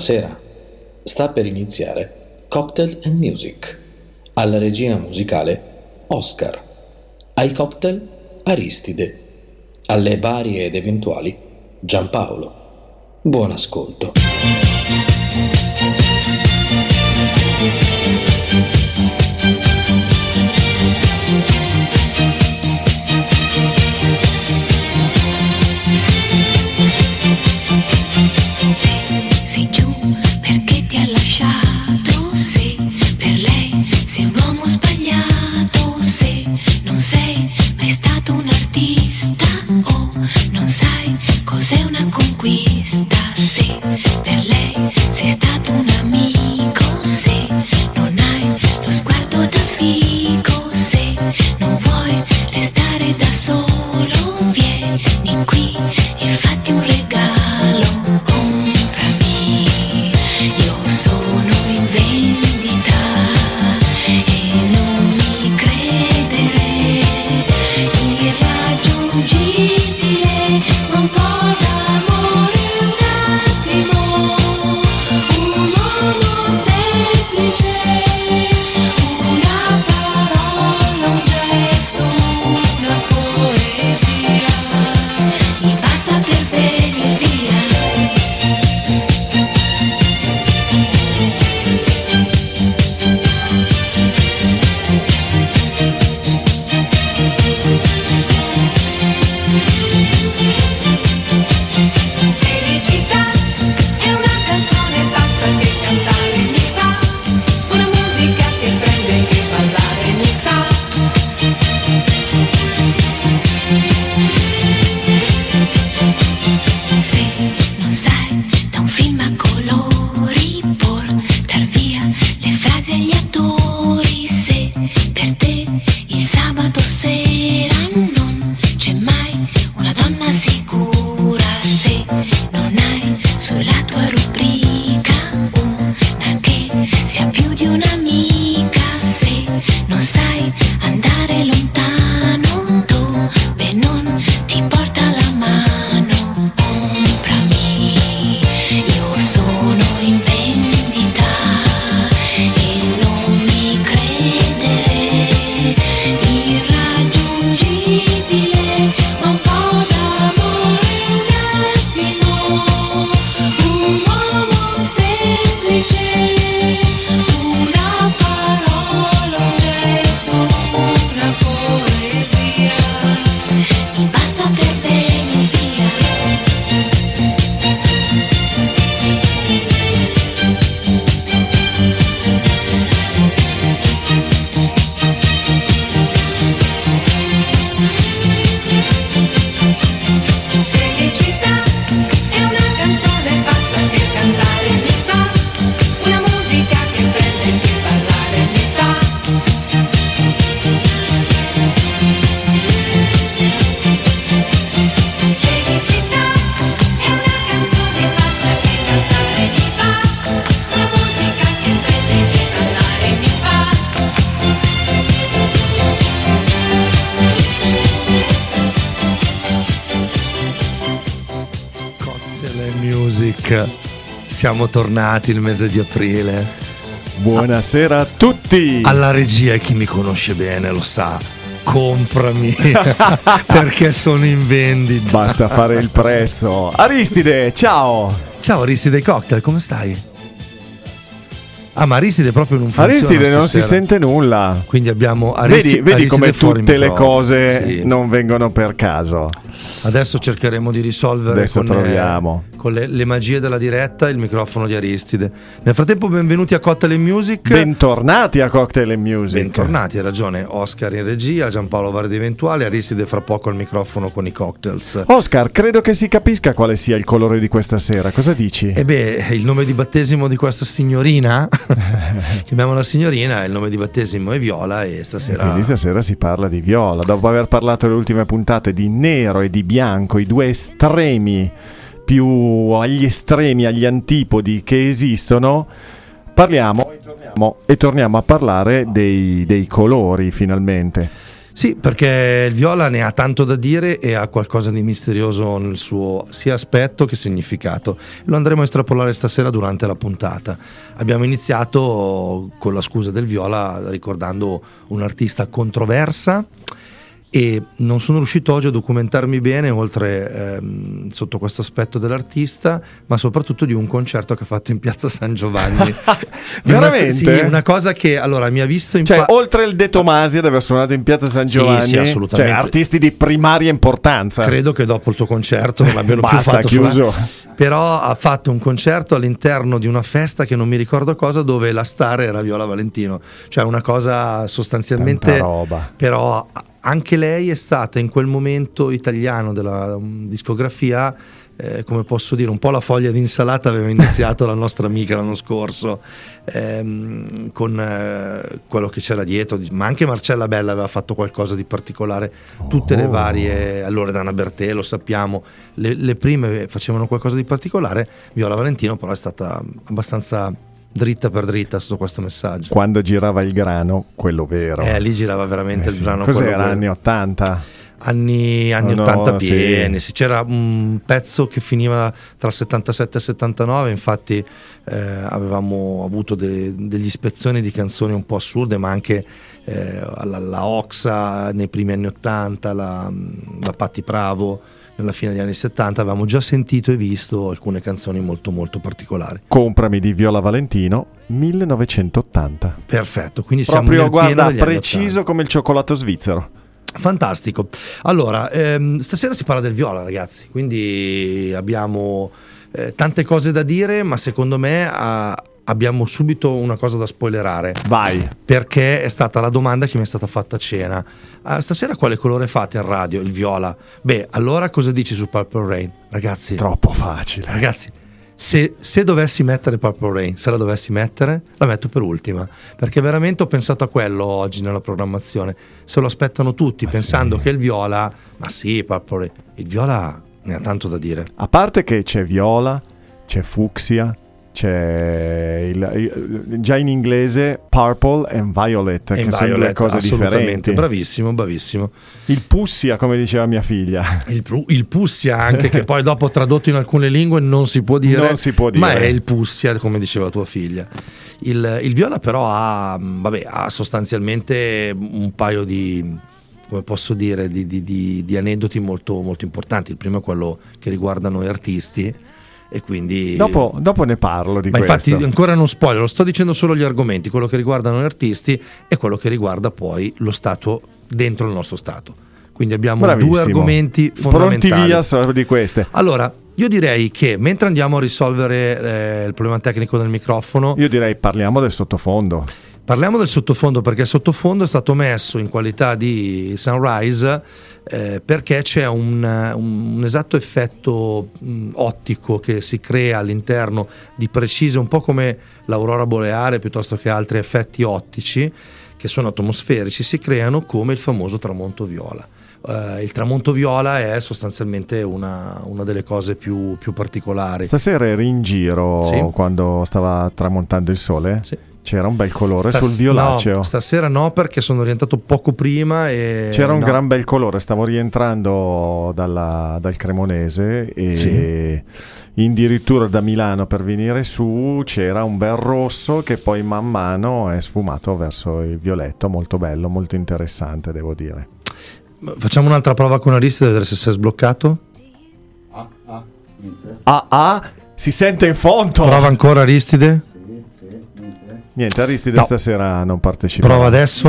Buonasera. Sta per iniziare Cocktail and Music. Alla regia musicale Oscar. Ai cocktail Aristide. Alle varie ed eventuali Giampaolo. Buon ascolto. Tornati il mese di aprile. Buonasera a tutti. Alla regia, chi mi conosce bene lo sa. Comprami perché sono in vendita. Basta fare il prezzo. Aristide, ciao. Ciao Aristide Cocktail, come stai? Ah, ma Aristide proprio non funziona. Aristide non si stasera. sente nulla. Quindi abbiamo Aristi- Vedi, vedi Aristide come tutte le cose Sì. non vengono per caso. Adesso cercheremo di risolvere Adesso con, eh, con le, le magie della diretta il microfono di Aristide. Nel frattempo, benvenuti a Cocktail Music. Bentornati a Cocktail Music. Bentornati, hai ragione. Oscar in regia, Giampaolo Vardi Eventuale, Aristide fra poco al microfono con i cocktails. Oscar, credo che si capisca quale sia il colore di questa sera. Cosa dici? E beh, il nome di battesimo di questa signorina, chiamiamola signorina, il nome di battesimo è Viola e stasera... Quindi stasera si parla di viola. Dopo aver parlato le ultime puntate di nero e di bianco, i due estremi più agli estremi, agli antipodi che esistono, parliamo e torniamo, a parlare dei, dei colori finalmente. Sì, perché il viola ne ha tanto da dire e ha qualcosa di misterioso nel suo sia aspetto che significato. Lo andremo a estrapolare stasera durante la puntata. Abbiamo iniziato con la scusa del viola ricordando un'artista controversa e non sono riuscito oggi a documentarmi bene oltre ehm, sotto questo aspetto dell'artista ma soprattutto di un concerto che ha fatto in piazza San Giovanni Di una- Veramente? sì, una cosa che allora mi ha visto in Cioè, pa- oltre il De Tomasi ad aver suonato in piazza San Sì, Giovanni, sì, assolutamente. cioè artisti di primaria importanza. credo che dopo il tuo concerto non l'abbiano più fatto chiuso. suonare. però ha fatto un concerto all'interno di una festa che non mi ricordo cosa dove la star era Viola Valentino cioè una cosa sostanzialmente Tanta roba. però anche lei è stata in quel momento italiano della um, discografia eh, come posso dire, un po' la foglia di insalata aveva iniziato la nostra amica l'anno scorso ehm, con eh, quello che c'era dietro, ma anche Marcella Bella aveva fatto qualcosa di particolare, tutte le Oh. varie, allora Dana Bertè lo sappiamo, le, le prime facevano qualcosa di particolare, Viola Valentino però è stata abbastanza dritta per dritta su questo messaggio. Quando girava il grano, quello vero. Eh, lì girava veramente Eh il sì. brano. quello Cos'era? Anni 80? anni, anni Oh no, 80 sì. pieni, sì. c'era un pezzo che finiva tra il 77 e il 79, infatti eh, avevamo avuto de- degli ispezioni di canzoni un po' assurde, ma anche eh, la, la Oxa nei primi anni 80, la, la Patti Bravo nella fine degli anni 70, avevamo già sentito e visto alcune canzoni molto molto particolari. Comprami di Viola Valentino, 1980. Perfetto, quindi siamo Proprio, nel pieno guarda, preciso 80. come il cioccolato svizzero. Fantastico. Allora, ehm, stasera si parla del viola, ragazzi, quindi abbiamo eh, tante cose da dire, ma secondo me ah, abbiamo subito una cosa da spoilerare, Vai. perché è stata la domanda che mi è stata fatta a cena. Ah, stasera quale colore fate in radio? Il viola. Beh, allora cosa dici su Purple Rain? Ragazzi, Troppo facile. ragazzi, se, se dovessi mettere Purple Rain, se la dovessi mettere, la metto per ultima. Perché veramente ho pensato a quello oggi nella programmazione. Se lo aspettano tutti, pensando che il viola, ma sì, Purple Rain, il viola ne ha tanto da dire. A parte che c'è viola, c'è fucsia, c'è il- già in inglese purple and violet, E che sono due cose differenti. bravissimo, bravissimo. Il pussia, come diceva mia figlia. Il, il pussia anche, che poi dopo tradotto in alcune lingue non si può dire, Non si può dire. ma è il pussia, come diceva tua figlia. Il, il viola però ha, mh, vabbè, ha sostanzialmente un paio di, come posso dire, di, di- di- di aneddoti molto, molto importanti. Il primo è quello che riguarda noi artisti e quindi... Dopo, dopo ne parlo di Ma questo. infatti ancora non spoiler, lo sto dicendo solo gli argomenti, quello che riguardano gli artisti e quello che riguarda poi lo Stato dentro il nostro Stato. Quindi abbiamo Bravissimo. due argomenti fondamentali. Pronti via so- di queste. Allora, io direi che mentre andiamo a risolvere eh, il problema tecnico del microfono, Io direi parliamo del sottofondo. Parliamo del sottofondo perché il sottofondo è stato messo in qualità di sunrise eh, perché c'è un, un- un esatto effetto mh, ottico che si crea all'interno di precise, un po' come l'aurora boreale piuttosto che altri effetti ottici che sono atmosferici, si creano come il famoso tramonto viola. Eh, il tramonto viola è sostanzialmente una, una delle cose più, più particolari. Stasera eri in giro Sì. quando stava tramontando il sole? Sì. C'era un bel colore Stas- sul violaceo. no, stasera no, perché sono orientato poco prima e C'era un no. gran bel colore, stavo rientrando dalla- dal Cremonese e Sì. addirittura da Milano per venire su c'era un bel rosso che poi man mano è sfumato verso il violetto, molto bello, molto interessante devo dire. Facciamo un'altra prova con Aristide, vedere se si è sbloccato. Ah ah, si sente in fonto! Prova ancora Aristide. Niente, Aristide No. stasera non partecipa. Prova adesso.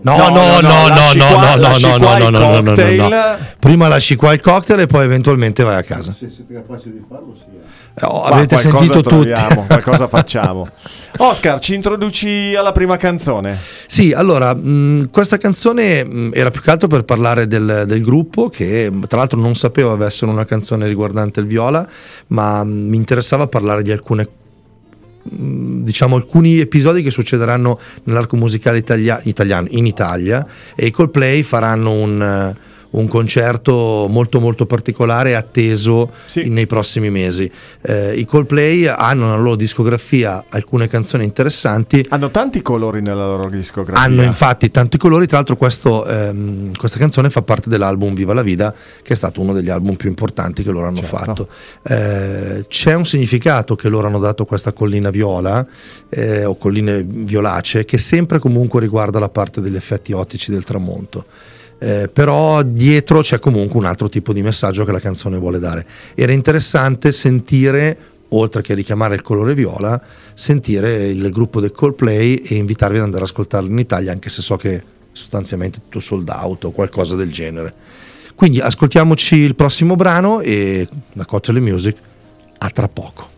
No, No, no, no, no, no, no, no, qua- no, lasci no, qua no, il no, no, no, no, cocktail. no. Prima lasci qua il cocktail e poi eventualmente vai a casa. Se siete capaci di farlo, sì. eh. Oh, Ma avete qualcosa sentito tutti. troviamo, qualcosa facciamo. Oscar, ci introduci alla prima canzone. Sì, allora, mh, questa canzone mh, era più che altro per parlare del, del gruppo, che mh, tra l'altro non sapevo avesse una canzone riguardante il viola, ma mh, mi interessava parlare di alcune diciamo alcuni episodi che succederanno nell'arco musicale italia- italiano in Italia e i Coldplay faranno un, un concerto molto molto particolare e atteso Sì. nei prossimi mesi. Eh, I Coldplay hanno nella loro discografia alcune canzoni interessanti. Hanno tanti colori nella loro discografia. Hanno infatti tanti colori, tra l'altro questo, ehm, questa canzone fa parte dell'album Viva la Vida, che è stato uno degli album più importanti che loro hanno Certo. fatto. Eh, c'è un significato che loro hanno dato a questa collina viola eh, o colline violacee che sempre comunque riguarda la parte degli effetti ottici del tramonto. Eh, però dietro c'è comunque un altro tipo di messaggio che la canzone vuole dare. Era interessante sentire, oltre che richiamare il colore viola, sentire il gruppo del Coldplay e invitarvi ad andare ad ascoltarlo in Italia, anche se so che sostanzialmente tutto sold out o qualcosa del genere. Quindi ascoltiamoci il prossimo brano e da Cocktail Music a tra poco.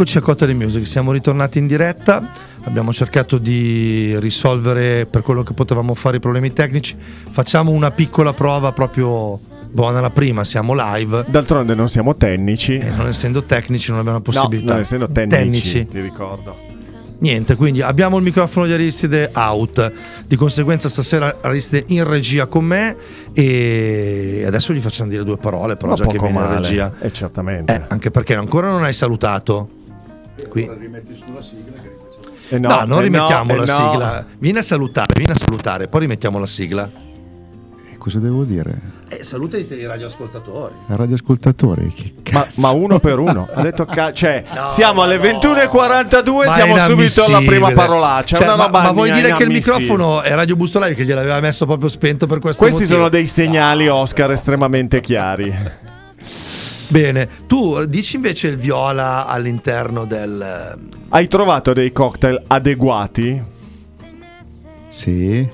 Eccoci a Cocktail Music, siamo ritornati in diretta, abbiamo cercato di risolvere per quello che potevamo fare i problemi tecnici, facciamo una piccola prova proprio buona la prima, siamo live. D'altronde non siamo tecnici. E non essendo tecnici non abbiamo la no, possibilità. non essendo tecnici, Tecnici. ti ricordo. Niente, quindi abbiamo il microfono di Aristide out. Di conseguenza stasera Aristide in regia con me e adesso gli facciamo dire due parole, però Ma già che viene in male. regia. Eh, certamente. Eh, anche perché ancora non hai salutato. Qui. rimetti sulla sigla che rifacciamo. Eh No, non eh rimettiamo eh la no. sigla. Vieni a salutare, vieni a salutare, poi rimettiamo la sigla. E cosa devo dire? Eh, salutati i radioascoltatori. Radioascoltatori, che Ma, cazzo? ma uno per uno. Ha detto ca- cioè, No, siamo alle no. 21.42, Ma siamo subito alla prima parolaccia. Cioè, ma, ma vuoi dire che il microfono è Radio Busto Live che gliel'aveva messo proprio spento per questo Questi motivo? sono dei segnali Oscar estremamente chiari. Bene, tu dici invece il viola all'interno del... Hai trovato dei cocktail adeguati? Sì.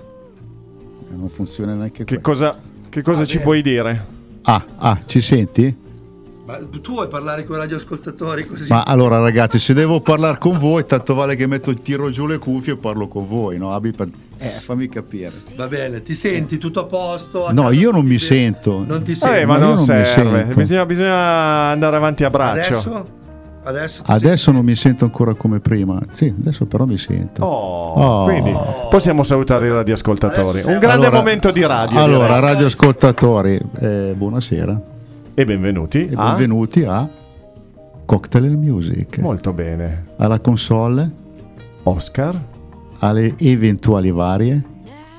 Non funziona neanche Che cosa, che cosa ci bene. puoi dire? Ah, ah, ci senti? Ma tu vuoi parlare con i radioascoltatori così? Ma allora ragazzi, se devo parlare con voi, tanto vale che metto tiro giù le cuffie e parlo con voi, no? Abbi eh, fammi capire. Va bene, ti senti tutto a posto? A No, io non mi sento. Non ti Eh, senti? ma ma non io non mi serve. sento. Bisogna, bisogna andare avanti a braccio. Adesso? Adesso? Adesso non mi sento ancora come prima. Sì, adesso però mi sento. Oh, Oh. Quindi possiamo salutare i radioascoltatori. Un grande Allora- momento di radio. Allora, direi. radioascoltatori, eh, buonasera e benvenuti. e a- benvenuti a Cocktail and Music. Molto bene. Alla console, Oscar, alle eventuali varie,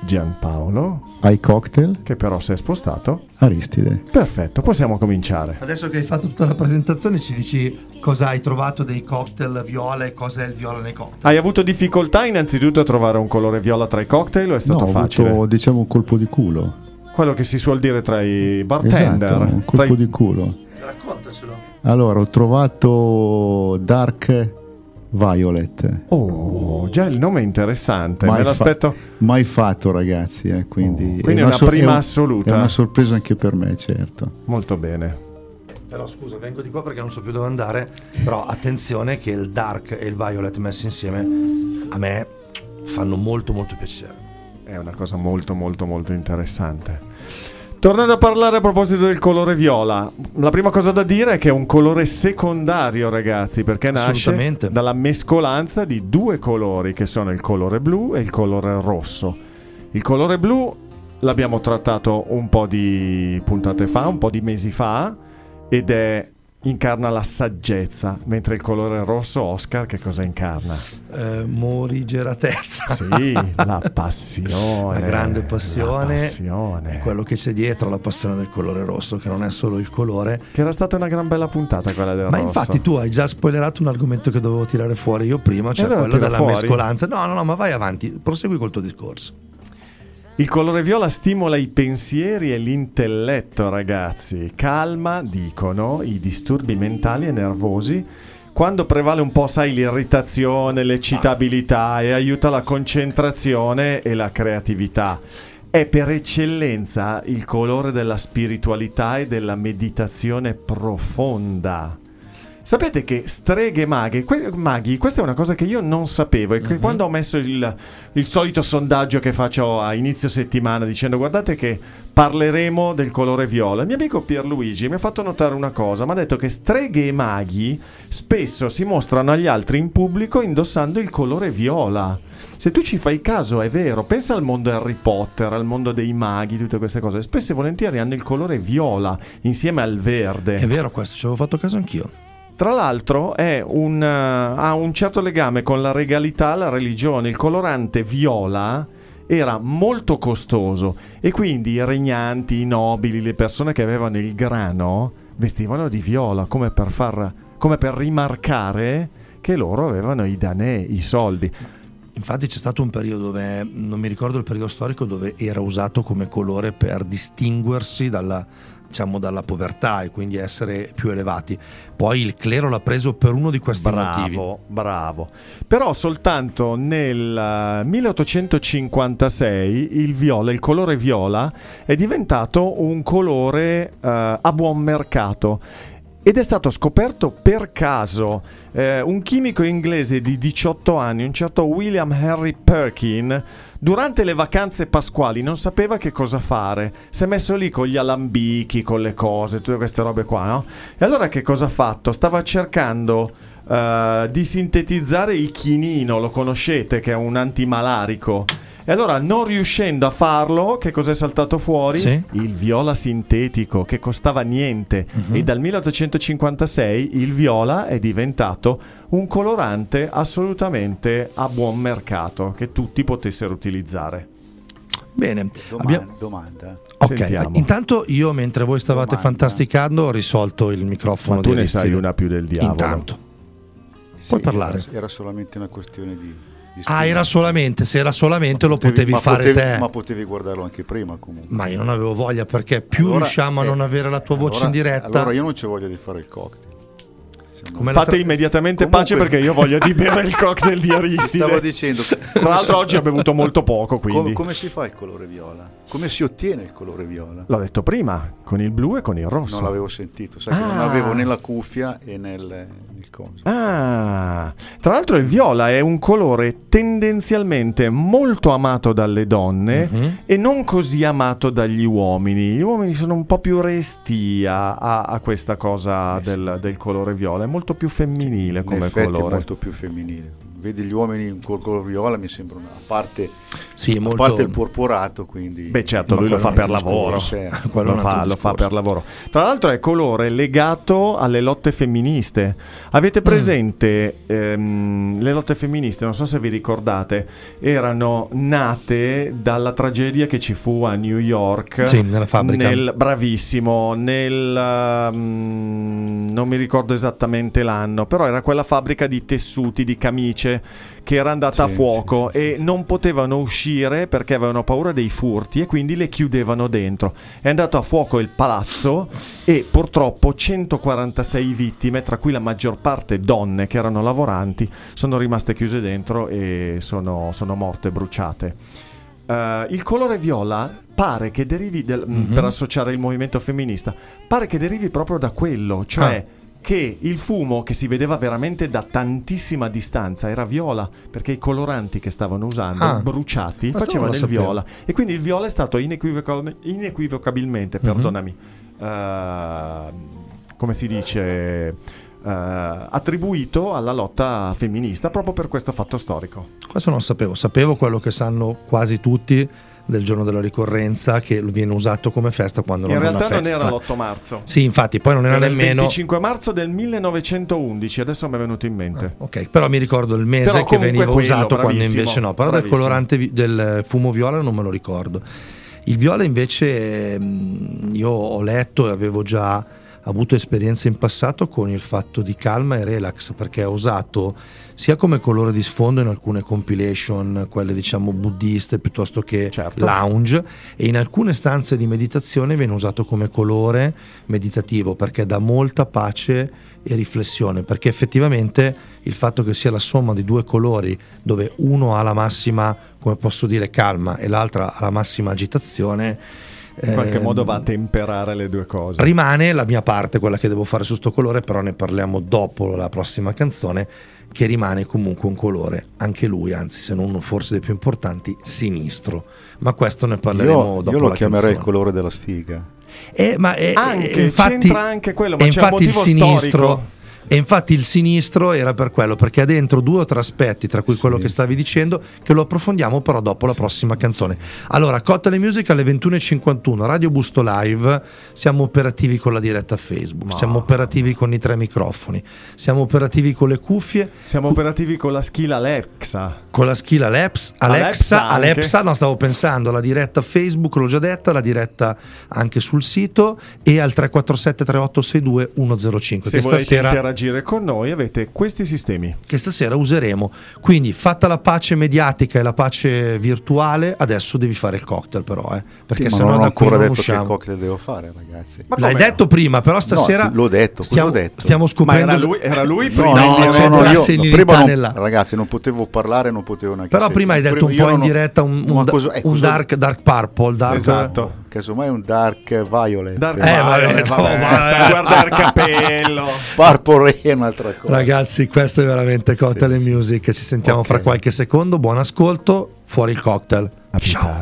Giampaolo, ai cocktail, che però si è spostato. Aristide. Perfetto, possiamo cominciare. Adesso che hai fatto tutta la presentazione ci dici cosa hai trovato dei cocktail viola e cosa è il viola nei cocktail. Hai avuto difficoltà innanzitutto a trovare un colore viola tra i cocktail o è stato no, ho facile? avuto diciamo un colpo di culo. Quello che si suol dire tra i bartender. Esatto, un colpo i- di culo. Raccontacelo. Allora, ho trovato Dark Violet. Oh, già il nome è interessante. Mai Me fa- l'aspetto. Mai fatto, ragazzi. eh, quindi Oh, quindi è una sor- prima un- assoluta. È una sorpresa anche per me, certo. Molto bene. Però scusa, vengo di qua perché non so più dove andare. Però attenzione che il dark e il violet messi insieme a me fanno molto molto piacere. È una cosa molto molto molto interessante. Tornando a parlare a proposito del colore viola, la prima cosa da dire è che è un colore secondario, ragazzi, perché nasce dalla mescolanza di due colori che sono il colore blu e il colore rosso. Il colore blu l'abbiamo trattato un po' di puntate fa, un po' di mesi fa, ed è incarna la saggezza, mentre il colore rosso Oscar che cosa incarna? Eh, morigeratezza. Sì, la passione. La grande passione La passione. È quello che c'è dietro la passione del colore rosso, che non è solo il colore. Che era stata una gran bella puntata quella del Ma rosso. infatti tu hai già spoilerato un argomento che dovevo tirare fuori io prima, cioè quello della fuori. mescolanza. No, no, no, ma vai avanti, prosegui col tuo discorso. Il colore viola stimola i pensieri e l'intelletto, ragazzi. Calma, dicono, i disturbi mentali e nervosi. Quando prevale un po', sai, l'irritazione, l'eccitabilità e aiuta la concentrazione e la creatività. È per eccellenza il colore della spiritualità e della meditazione profonda. Sapete che streghe maghi, que- maghi, questa è una cosa che io non sapevo e che quando ho messo il, il solito sondaggio che faccio a inizio settimana dicendo guardate che parleremo del colore viola, il mio amico Pierluigi mi ha fatto notare una cosa, mi ha detto che streghe e maghi spesso si mostrano agli altri in pubblico indossando il colore viola. Se tu ci fai caso, è vero, pensa al mondo Harry Potter, al mondo dei maghi, tutte queste cose. Spesso e volentieri hanno il colore viola insieme al verde. È vero questo, ci avevo fatto caso anch'io. Tra l'altro un, eh, ha un certo legame con la regalità, la religione. Il colorante viola era molto costoso e quindi i regnanti, i nobili, le persone che avevano il grano vestivano di viola come per, far, come per rimarcare che loro avevano i danè, i soldi. Infatti c'è stato un periodo dove, non mi ricordo il periodo storico, dove era usato come colore per distinguersi dalla, diciamo, dalla povertà e quindi essere più elevati. Poi il clero l'ha preso per uno di questi motivi. Bravo, bravo. Però soltanto nel eh, 1856 il viola, il colore viola, è diventato un colore eh, a buon mercato. Ed è stato scoperto per caso. Eh, un chimico inglese di 18 anni, un certo William Henry Perkin, durante le vacanze pasquali non sapeva che cosa fare. Si è messo lì con gli alambichi, con le cose, tutte queste robe qua, no? E allora che cosa ha fatto? Stava cercando eh, di sintetizzare il chinino, lo conoscete, che è un antimalarico. E allora, non riuscendo a farlo, che cos'è saltato fuori? Sì. Il viola sintetico, che costava niente. E dal 1856 il viola è diventato un colorante assolutamente a buon mercato, che tutti potessero utilizzare. Bene, Domanda. abbiamo- domanda. ok. Sentiamo. Intanto io mentre voi stavate Domanda. fantasticando ho risolto il microfono Ma tu ne sai una più del diavolo. Intanto. Sì, Puoi parlare. Era solamente una questione di. Ah, era solamente, se era solamente lo Potevi- potevi ma fare potevi- te. Ma potevi guardarlo anche prima comunque. Ma io non avevo voglia perché più Allora, riusciamo a eh, non avere la tua voce allora- in diretta. Allora io non c'ho voglia di fare il cocktail. Come Fate tra- immediatamente Comunque- pace perché io voglio di bere il cocktail di Aristide. Stavo dicendo. Tra l'altro oggi ho bevuto molto poco, quindi. come, come si fa il colore viola? Come si ottiene il colore viola? L'ho detto prima, con il blu e con il rosso. Non l'avevo sentito, sai che non Ah. avevo né la cuffia e né il, nel coso. Ah, tra l'altro il viola è un colore tendenzialmente molto amato dalle donne Mhm. e non così amato dagli uomini. Gli uomini sono un po' più resti a, a- a questa cosa Eh sì. del, del colore viola, molto più femminile In come colore. è molto più femminile. Vedi gli uomini col colore viola mi sembra una parte, Sì, a molto... parte il porporato, quindi Beh certo, lui lo fa per lavoro. è Lo fa, lo fa per lavoro. Tra l'altro è colore legato alle lotte femministe. Avete presente ehm, le lotte femministe? Non so se vi ricordate, erano nate dalla tragedia che ci fu a New York. Sì, nella fabbrica. Nel, bravissimo, nel mm, non mi ricordo esattamente l'anno, però era quella fabbrica di tessuti, di camicie che era andata Sì, a fuoco sì, sì, e non potevano uscire perché avevano paura dei furti e quindi le chiudevano dentro. È andato a fuoco il palazzo e purtroppo 146 vittime, tra cui la maggior parte donne che erano lavoranti, sono rimaste chiuse dentro e sono, sono morte bruciate. Eh, il colore viola pare che derivi, del- Mhm. per associare il movimento femminista, pare che derivi proprio da quello, cioè Ah. Che il fumo che si vedeva veramente da tantissima distanza era viola, perché i coloranti che stavano usando, Ah. bruciati, facevano il viola. E quindi il viola è stato inequivocal- inequivocabilmente, Mhm. perdonami, eh, come si dice, eh, attribuito alla lotta femminista proprio per questo fatto storico. Questo non sapevo, sapevo quello che sanno quasi tutti del giorno della ricorrenza che viene usato come festa quando In non è realtà una non festa. era l'8 marzo. Sì, infatti, poi non era Era il nemmeno 25 marzo del 1911, adesso mi è venuto in mente. Ok, però mi ricordo il mese che veniva quello, usato quando invece no, però del bravissimo. colorante vi- del fumo viola non me lo ricordo. Il viola invece ehm, io ho letto e avevo già avuto esperienze in passato con il fatto di calma e relax perché ho usato sia come colore di sfondo in alcune compilation, quelle diciamo buddiste piuttosto che Certo. lounge e in alcune stanze di meditazione viene usato come colore meditativo perché dà molta pace e riflessione perché effettivamente il fatto che sia la somma di due colori dove uno ha la massima come posso dire calma e l'altra ha la massima agitazione In qualche ehm, modo va a temperare le due cose. Rimane la mia parte, quella che devo fare su sto colore, però ne parliamo dopo la prossima canzone, che rimane comunque un colore, anche lui, anzi se non uno forse dei più importanti, sinistro. Ma questo ne parleremo Io, dopo io lo la chiamerei il colore della sfiga. Eh, ma è- Anche, è- infatti, c'entra anche quello, ma c'è un infatti il motivo sinistro... storico. E infatti il sinistro era per quello, perché ha dentro due o tre aspetti, tra cui Sì, quello che stavi dicendo, che lo approfondiamo però dopo la prossima canzone. Allora, Cottele Music alle 21.51, Radio Busto Live, siamo operativi con la diretta Facebook, siamo operativi con i tre microfoni, siamo operativi con le cuffie, Siamo operativi con la skill Alexa. con la skill Alex, Alexa Alexa. Alexa, no, stavo pensando, la diretta Facebook, l'ho già detta, la diretta anche sul sito e al 347 3862 105 Se che stasera interagire con noi avete questi sistemi. che stasera useremo. Quindi, fatta la pace mediatica e la pace virtuale, adesso devi fare il cocktail, però, eh, perché Sì, sennò non ho da qui ancora non detto che usciamo. cocktail devo fare, ragazzi. Ma L'hai detto prima, però stasera No, l'ho detto, stiamo, detto? stiamo Ma scoprendo. era lui, era lui No, prima no, dire- della io senilità prima nella- ragazzi, non potevo parlare, non potevo neanche Però prima hai detto un Io po' in diretta un, un Ma da- cosa- eh, un cosa- dark, dark purple, dark Esatto. Casomai è un dark violet. Dark Eh, Violet, vabbè, no, basta vabbè. guardare il capello. Purple è un'altra cosa. Ragazzi, questo è veramente Cocktail Sì. Music. Ci sentiamo Ok. fra qualche secondo. Buon ascolto. Fuori il cocktail. Ciao.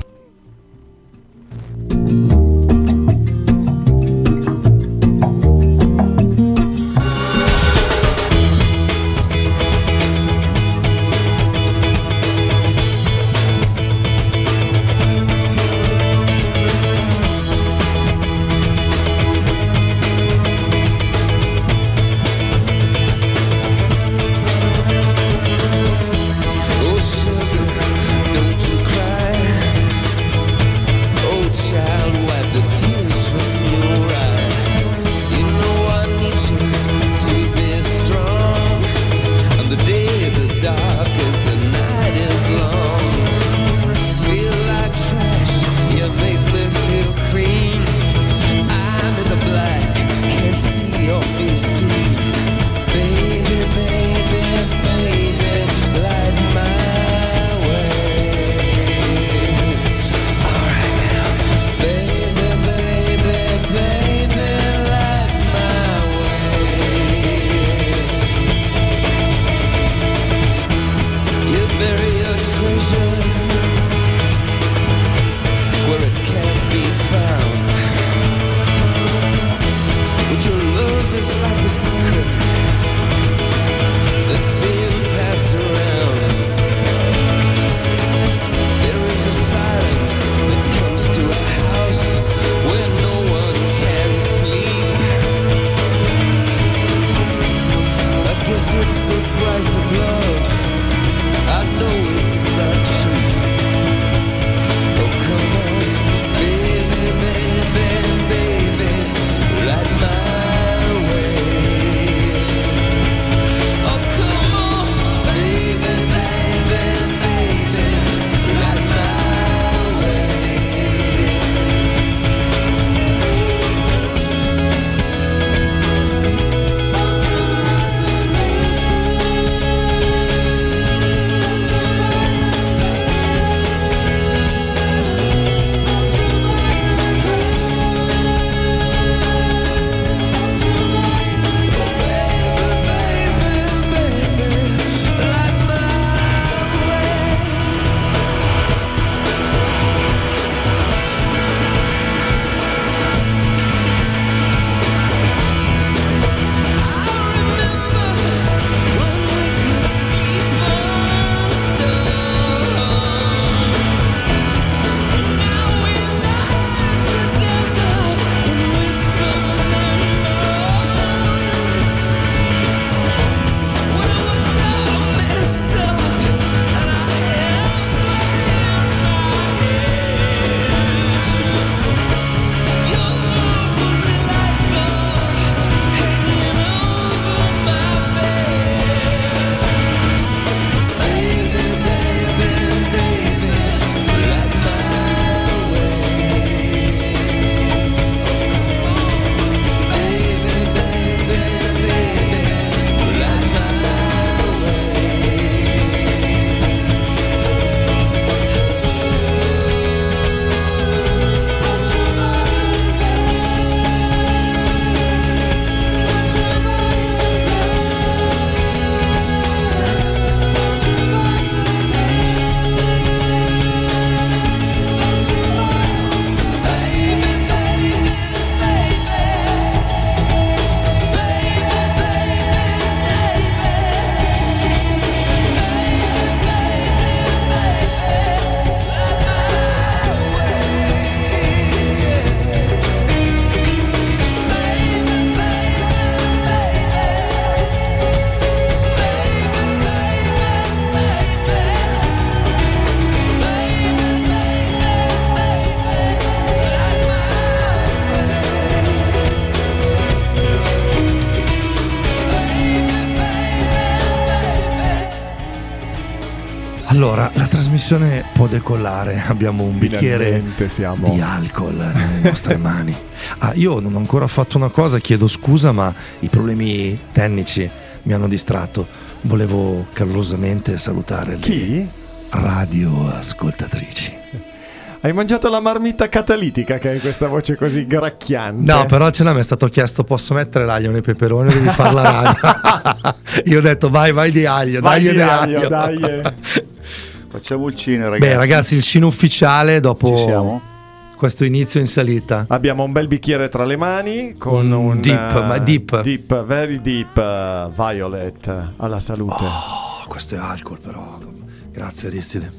Trasmissione può decollare. Abbiamo un bicchiere Finalmente siamo. di alcol nelle nostre mani. Ah, io non ho ancora fatto una cosa, chiedo scusa, ma i problemi tecnici mi hanno distratto. Volevo calorosamente salutare le Chi? radio ascoltatrici. Hai mangiato la marmita catalitica che hai questa voce così gracchiante? No, però ce l'ha, mi è stato chiesto: posso mettere l'aglio nei peperoni o devi fare la radio? Io ho detto: vai, vai di aglio, Vai dai di di aglio, aglio. dai. eh. Facciamo il cine, ragazzi. Beh, ragazzi, il cino ufficiale dopo questo inizio in salita. Abbiamo un bel bicchiere tra le mani con Un un deep, eh, ma deep. deep, very deep eh, violet alla salute. Oh, questo è alcol, però. Grazie, Aristide.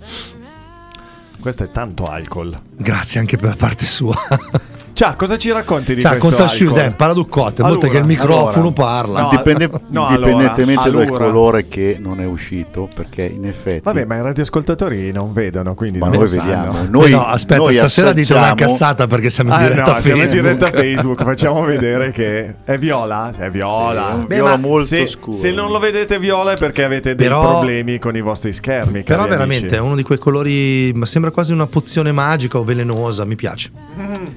Questo è tanto alcol. Grazie anche per la parte sua. Ciao, cosa ci racconti di Cioè, questo conta su, alcol? dai, parla du cotte, Allora, molte che il microfono allora, parla. No, Dipende- no, indipendentemente allora, dal allora. colore che non è uscito, perché in effetti. Vabbè, ma i radioascoltatori non vedono, quindi ma non noi vediamo. Eh Noi, no, aspetta, noi stasera dite una cazzata perché siamo in Ah, diretta no, a siamo in Facebook. diretta a Facebook, facciamo vedere che è viola, è viola. Sì, Beh, viola molto se, scuro. se non lo vedete viola è perché avete dei Però- problemi con i vostri schermi. Però veramente amici. è uno di quei colori, ma sembra quasi una pozione magica o velenosa, mi piace.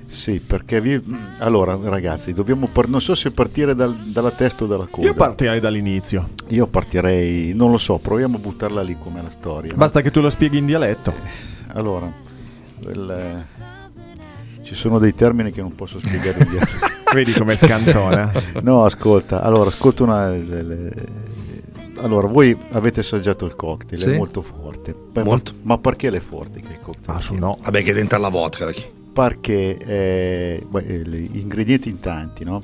Sì, perché vi... allora ragazzi, dobbiamo par- non so se partire dal- dalla testa o dalla coda. Io partirei dall'inizio. Io partirei, non lo so, proviamo a buttarla lì come la storia. no? Basta che tu lo spieghi in dialetto. Allora, il, eh, ci sono dei termini che non posso spiegare in dialetto. Vedi come scantona. No, ascolta, allora, ascolta una delle... Allora, voi avete assaggiato il cocktail, Sì. è molto forte. Beh, Molto. Ma, ma perché è forte che il cocktail? Ah, su no. Vabbè, che dentro la vodka da chi? Perché eh, beh, eh, gli ingredienti in tanti, no?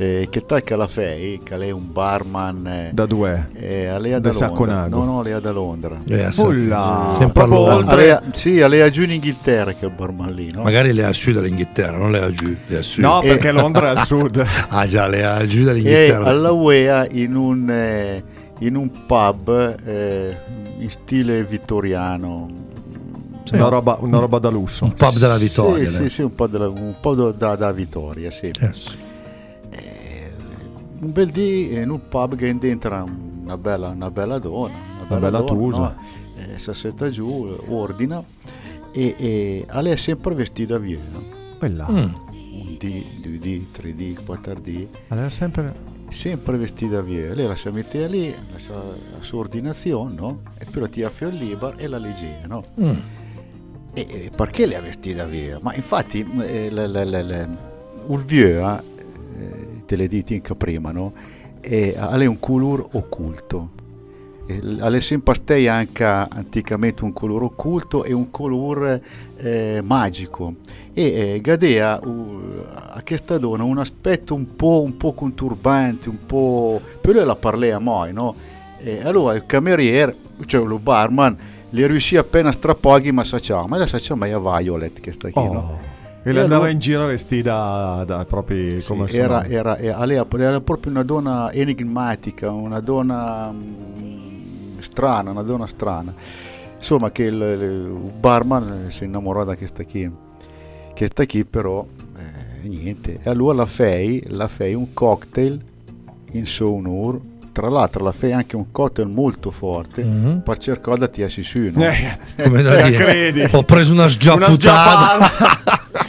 Eh, che tal Calafei, che lei è un barman, eh, Da due. eh, lei è Da. Sacconago. No, no, lei è da Londra. Eh, Ulla, sempre a proprio Londra. oltre- Lei ha- sì, lei è giù in Inghilterra che è il barman lì, no? Magari le ha su dall'Inghilterra, non le ha giù. Le ha su. No, Eh. perché Londra è al sud. Ah già, le ha giù e dall'Inghilterra. alla UEA in un, eh, in un pub eh, in stile vittoriano. Una, roba, una roba da lusso. Un pub della Vittoria. Sì, sì, sì, un po', della- un po' da, da- Vittoria, sì. Eh, sì. Eh, un bel dì in un pub che entra una bella, una bella donna, una bella, bella donna, tusa. no? Eh, si assetta giù, ordina e, e a lei è sempre vestita via. no? Quella. Mm. Un dì, due dì, tre dì, quattro dì, Allora, sempre... sempre vestita via. Lei la si mette lì, la sua, la sua ordinazione, no? E poi la tira a libero e la legge, no? Mm. E, perché le vestita via? Ma infatti eh, le- le- le- il vieux, eh, te le diti anche prima, no? E ha un colore occulto. E l- Ha sempre stei anche anticamente un colore occulto e un colore eh, magico. E eh, Gadea uh, a questa donna un aspetto un po', un po' conturbante, un po'... Però la parlea noi, no? E allora il cameriere, cioè lo barman, le riuscì appena strappoghi ma sa ma la sa ma è Violet che sta qui, no? Oh. E E le andava in giro vestita da, da proprio Sì, come era, era, era, lei era proprio una donna enigmatica, una donna mm, strana, una donna strana. Insomma, che il, il barman si innamorò da questa qui. Questa qui però, eh, niente. E allora la fei, la fei un cocktail in suo onore. Tra l'altro la fei anche un cocktail molto forte Mhm. per cercare di tirarsi su. no? Eh, Come da dire. credi? Ho preso una sgiappata.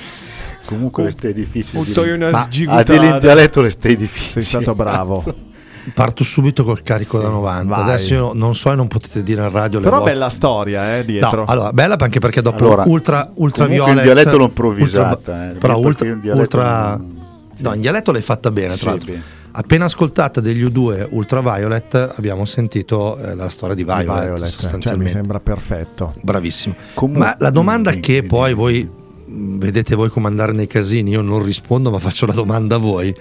Comunque le stai difficili. Butto io una Ma- A dire in dialetto le stai difficili. Sei stato bravo. Parto subito col carico da 90. vai. Adesso io non so e non potete dire in radio le Però volte. bella storia, eh, dietro. No, allora, bella anche perché dopo Allora, ultra, ultra comunque in dialetto l'ho improvvisata, ultra- eh, però ultra, in dialetto ultra- non- no, in dialetto l'hai fatta bene Sì, tra l'altro bene. Appena ascoltata degli U2 Ultraviolet abbiamo sentito eh, la storia di Violet, Violet, cioè, mi sostanzialmente sembra perfetto. bravissimo Comunque- ma la domanda Mm, che mm, poi mm. voi vedete voi come andare nei casini io non rispondo ma faccio la domanda a voi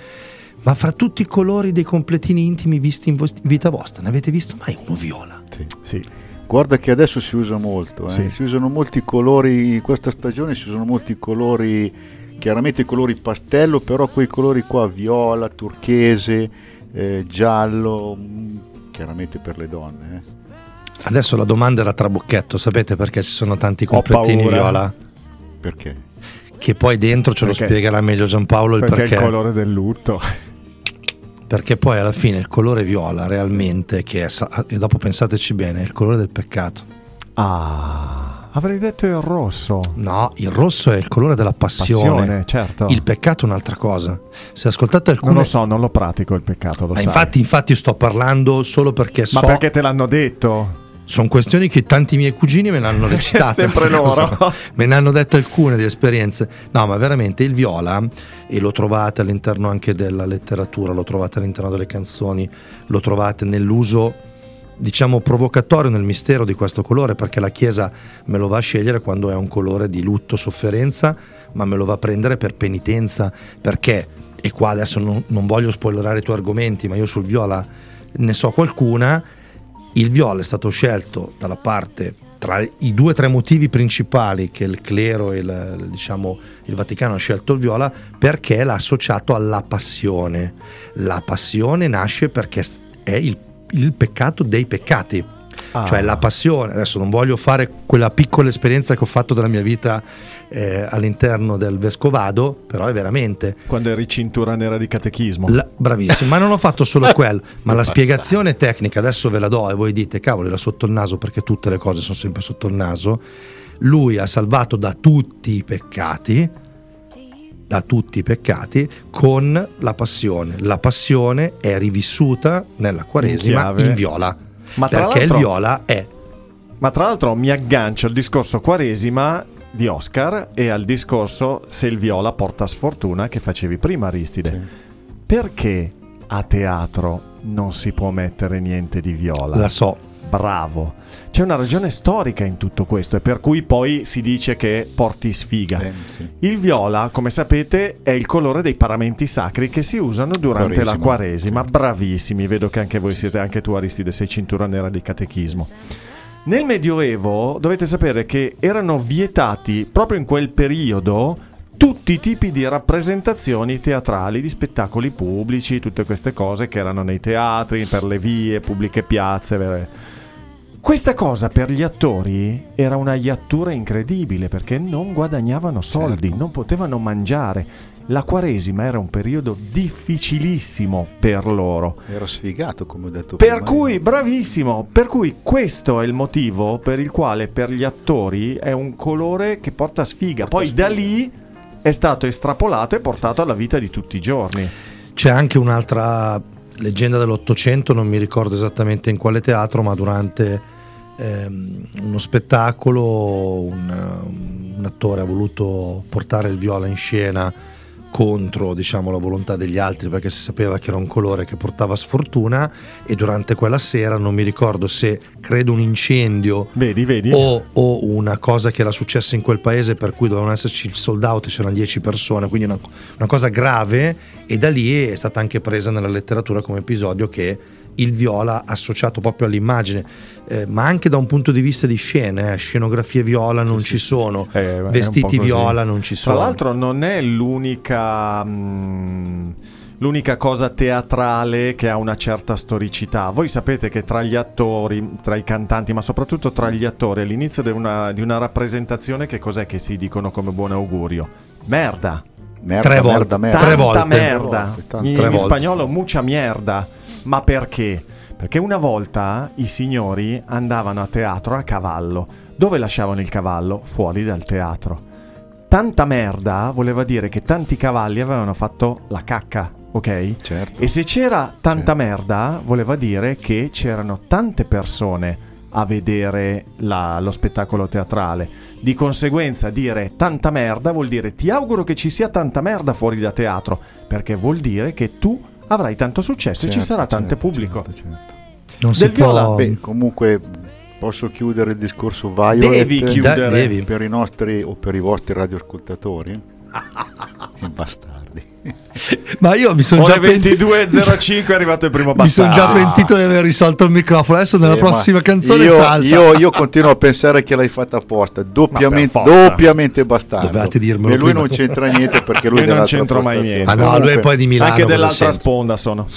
ma fra tutti i colori dei completini intimi visti in vo- vita vostra ne avete visto mai uno viola? Sì. Sì. Guarda che adesso si usa molto, eh. Sì. si usano molti colori, in questa stagione si usano molti colori, chiaramente i colori pastello, però quei colori qua, viola, turchese, eh, giallo, mm, chiaramente per le donne. eh. adesso la domanda era trabocchetto sapete perché ci sono tanti completini viola? Perché? che poi dentro ce lo Perché- spiegherà meglio Giampaolo il Perché, perché, è il colore del lutto. perché poi alla fine il colore viola realmente che è, e dopo pensateci bene è il colore del peccato Ah, avrei detto il rosso. No, il rosso è il colore della passione. Passione, certo. Il peccato è un'altra cosa. Se ascoltate alcune... Non lo so, non lo pratico il peccato, lo Ma sai. infatti, infatti sto parlando solo perché so... Ma perché te l'hanno detto? Sono questioni che tanti miei cugini me ne hanno recitate. Sempre loro. Me ne hanno dette alcune di esperienze. No, ma veramente il viola, e lo trovate all'interno anche della letteratura, lo trovate all'interno delle canzoni, lo trovate nell'uso, diciamo, provocatorio nel mistero di questo colore, perché la Chiesa me lo va a scegliere quando è un colore di lutto, sofferenza, ma me lo va a prendere per penitenza, perché, e qua adesso non, non voglio spoilerare i tuoi argomenti, ma io sul viola ne so qualcuna, il viola è stato scelto dalla parte tra i due o tre motivi principali che il clero e il, diciamo, il Vaticano ha scelto il viola perché l'ha associato alla passione. La passione nasce perché è il, il peccato dei peccati. Ah. Cioè la passione, adesso non voglio fare quella piccola esperienza che ho fatto della mia vita eh, all'interno del vescovado, però è veramente Quando eri cintura nera di catechismo. la- bravissimo, ma non ho fatto solo quello, ma la spiegazione tecnica adesso ve la do e voi dite cavolo era sotto il naso perché tutte le cose sono sempre sotto il naso. Lui ha salvato da tutti i peccati, da tutti i peccati con la passione. La passione è rivissuta nella Quaresima chiave. in viola. Ma perché il viola è Ma tra l'altro mi aggancio al discorso Quaresima di Oscar e al discorso se il viola porta sfortuna che facevi prima Aristide. Perché a teatro non si può mettere niente di viola? la so. Bravo. C'è una ragione storica in tutto questo e per cui poi si dice che porti sfiga. Eh, sì. Il viola, come sapete, è il colore dei paramenti sacri che si usano durante la Quaresima. Quaresima. Bravissimi, vedo che anche voi siete, anche tu Aristide, sei cintura nera di catechismo. Nel Medioevo dovete sapere che erano vietati proprio in quel periodo tutti i tipi di rappresentazioni teatrali, di spettacoli pubblici, tutte queste cose che erano nei teatri, per le vie, pubbliche piazze. Questa cosa per gli attori era una iattura incredibile perché non guadagnavano soldi, Certo. non potevano mangiare. La Quaresima era un periodo difficilissimo per loro. Era sfigato, come ho detto Per prima. cui, bravissimo, per cui questo è il motivo per il quale per gli attori è un colore che porta sfiga. Poi da lì è stato estrapolato e portato alla vita di tutti i giorni. C'è anche un'altra leggenda dell'Ottocento, non mi ricordo esattamente in quale teatro, ma durante ehm, uno spettacolo un, un attore ha voluto portare il viola in scena contro diciamo, la volontà degli altri perché si sapeva che era un colore che portava sfortuna e durante quella sera non mi ricordo se credo un incendio Vedi, vedi? o, o una cosa che era successa in quel paese per cui dovevano esserci il sold out e c'erano 10 persone, quindi una, una cosa grave e da lì è stata anche presa nella letteratura come episodio che il viola associato proprio all'immagine, eh, ma anche da un punto di vista di scene, eh, scenografie viola non ci sono, Eh, vestiti viola non ci Tra sono. l'altro non è l'unica... mm, L'unica cosa teatrale che ha una certa storicità. Voi sapete che tra gli attori, tra i cantanti, ma soprattutto tra gli attori, all'inizio di una, di una rappresentazione, che cos'è che si dicono come buon augurio? Merda. Merda, Tre merda, volte. merda. Tre Tanta volte. merda. Tante In, in spagnolo mucha merda. Ma perché? Perché una volta i signori andavano a teatro a cavallo. Dove lasciavano il cavallo? Fuori dal teatro. Tanta merda voleva dire che tanti cavalli avevano fatto la cacca, ok? Certo. E se c'era tanta merda, voleva dire che c'erano tante persone a vedere la- lo spettacolo teatrale. Di conseguenza, dire tanta merda vuol dire ti auguro che ci sia tanta merda fuori da teatro, perché vuol dire che tu avrai tanto successo e ci Certo, sarà tanto certo, pubblico. certo, certo. non si del viola, può... Beh, comunque posso chiudere il discorso Violet Devi chiudere. Da- devi. per i nostri o per i vostri radioascoltatori? Bastardi. Ma io mi sono già Ore penti- 22.05 è arrivato il primo Mi sono già bastardo. pentito di aver risolto il microfono. Adesso nella Eh, prossima ma canzone io, salta. Io, io continuo a pensare che l'hai fatta apposta, doppiamente, doppiamente bastardo. Dovevate dirmelo e lui prima. non c'entra niente perché lui Io non c'entro mai niente. Ah no, lui Comunque- è poi di Milano. Anche dell'altra c'entra? sponda sono.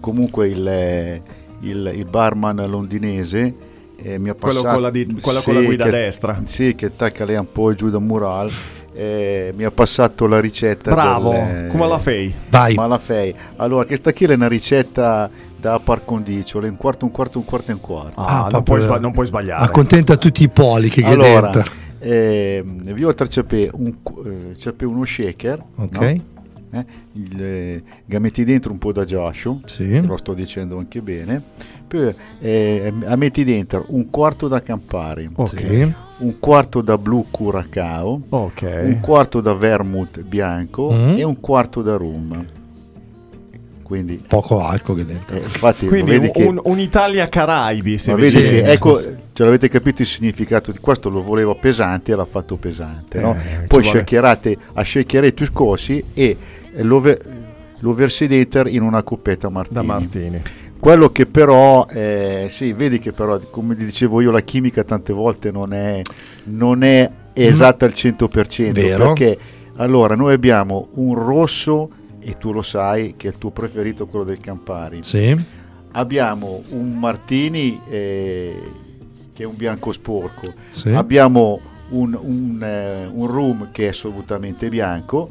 Comunque il, il- il barman londinese eh, mi ha Quello passato... con la di- quello con la guida a che- destra. Sì, che attacca lei un po' giù da mural. Eh, mi ha passato la ricetta Bravo, del, come la fai? Vai. Ma la fai. Allora, questa qui è una ricetta da par condicio, un quarto, un quarto, un quarto e un quarto. Ah, non, proprio- puoi sba- non puoi sbagliare. Accontenta tutti i polichi che allora, dentro. ehm, Viotra c'è un, eh, c'è uno shaker, Ok. no? Eh, il, eh, che metti dentro un po' da giascio, Sì. lo sto dicendo anche bene, poi eh, metti dentro un quarto da Campari, Ok. Un quarto da blu curacao, Ok. un quarto da vermouth bianco Mm. e un quarto da rum. Quindi, Poco alcol che dentro. eh, infatti, Quindi vedi un, che, un- un'Italia Caraibi, se vedi che, ecco, sì. ce l'avete capito il significato di questo, lo voleva pesante e l'ha fatto pesante. no? Eh, ci Poi shakerate, a shakerate i scossi e lo, ve- lo versi dentro in una coppetta martini. da Martini. Quello che però, eh, sì, vedi che però, come dicevo io, la chimica tante volte non è, non è esatta al 100%. Vero. Perché allora noi abbiamo un rosso, e tu lo sai, che è il tuo preferito, quello del Campari. Sì. Abbiamo un Martini eh, che è un bianco sporco. Sì. Abbiamo un, un, eh, un rum che è assolutamente bianco.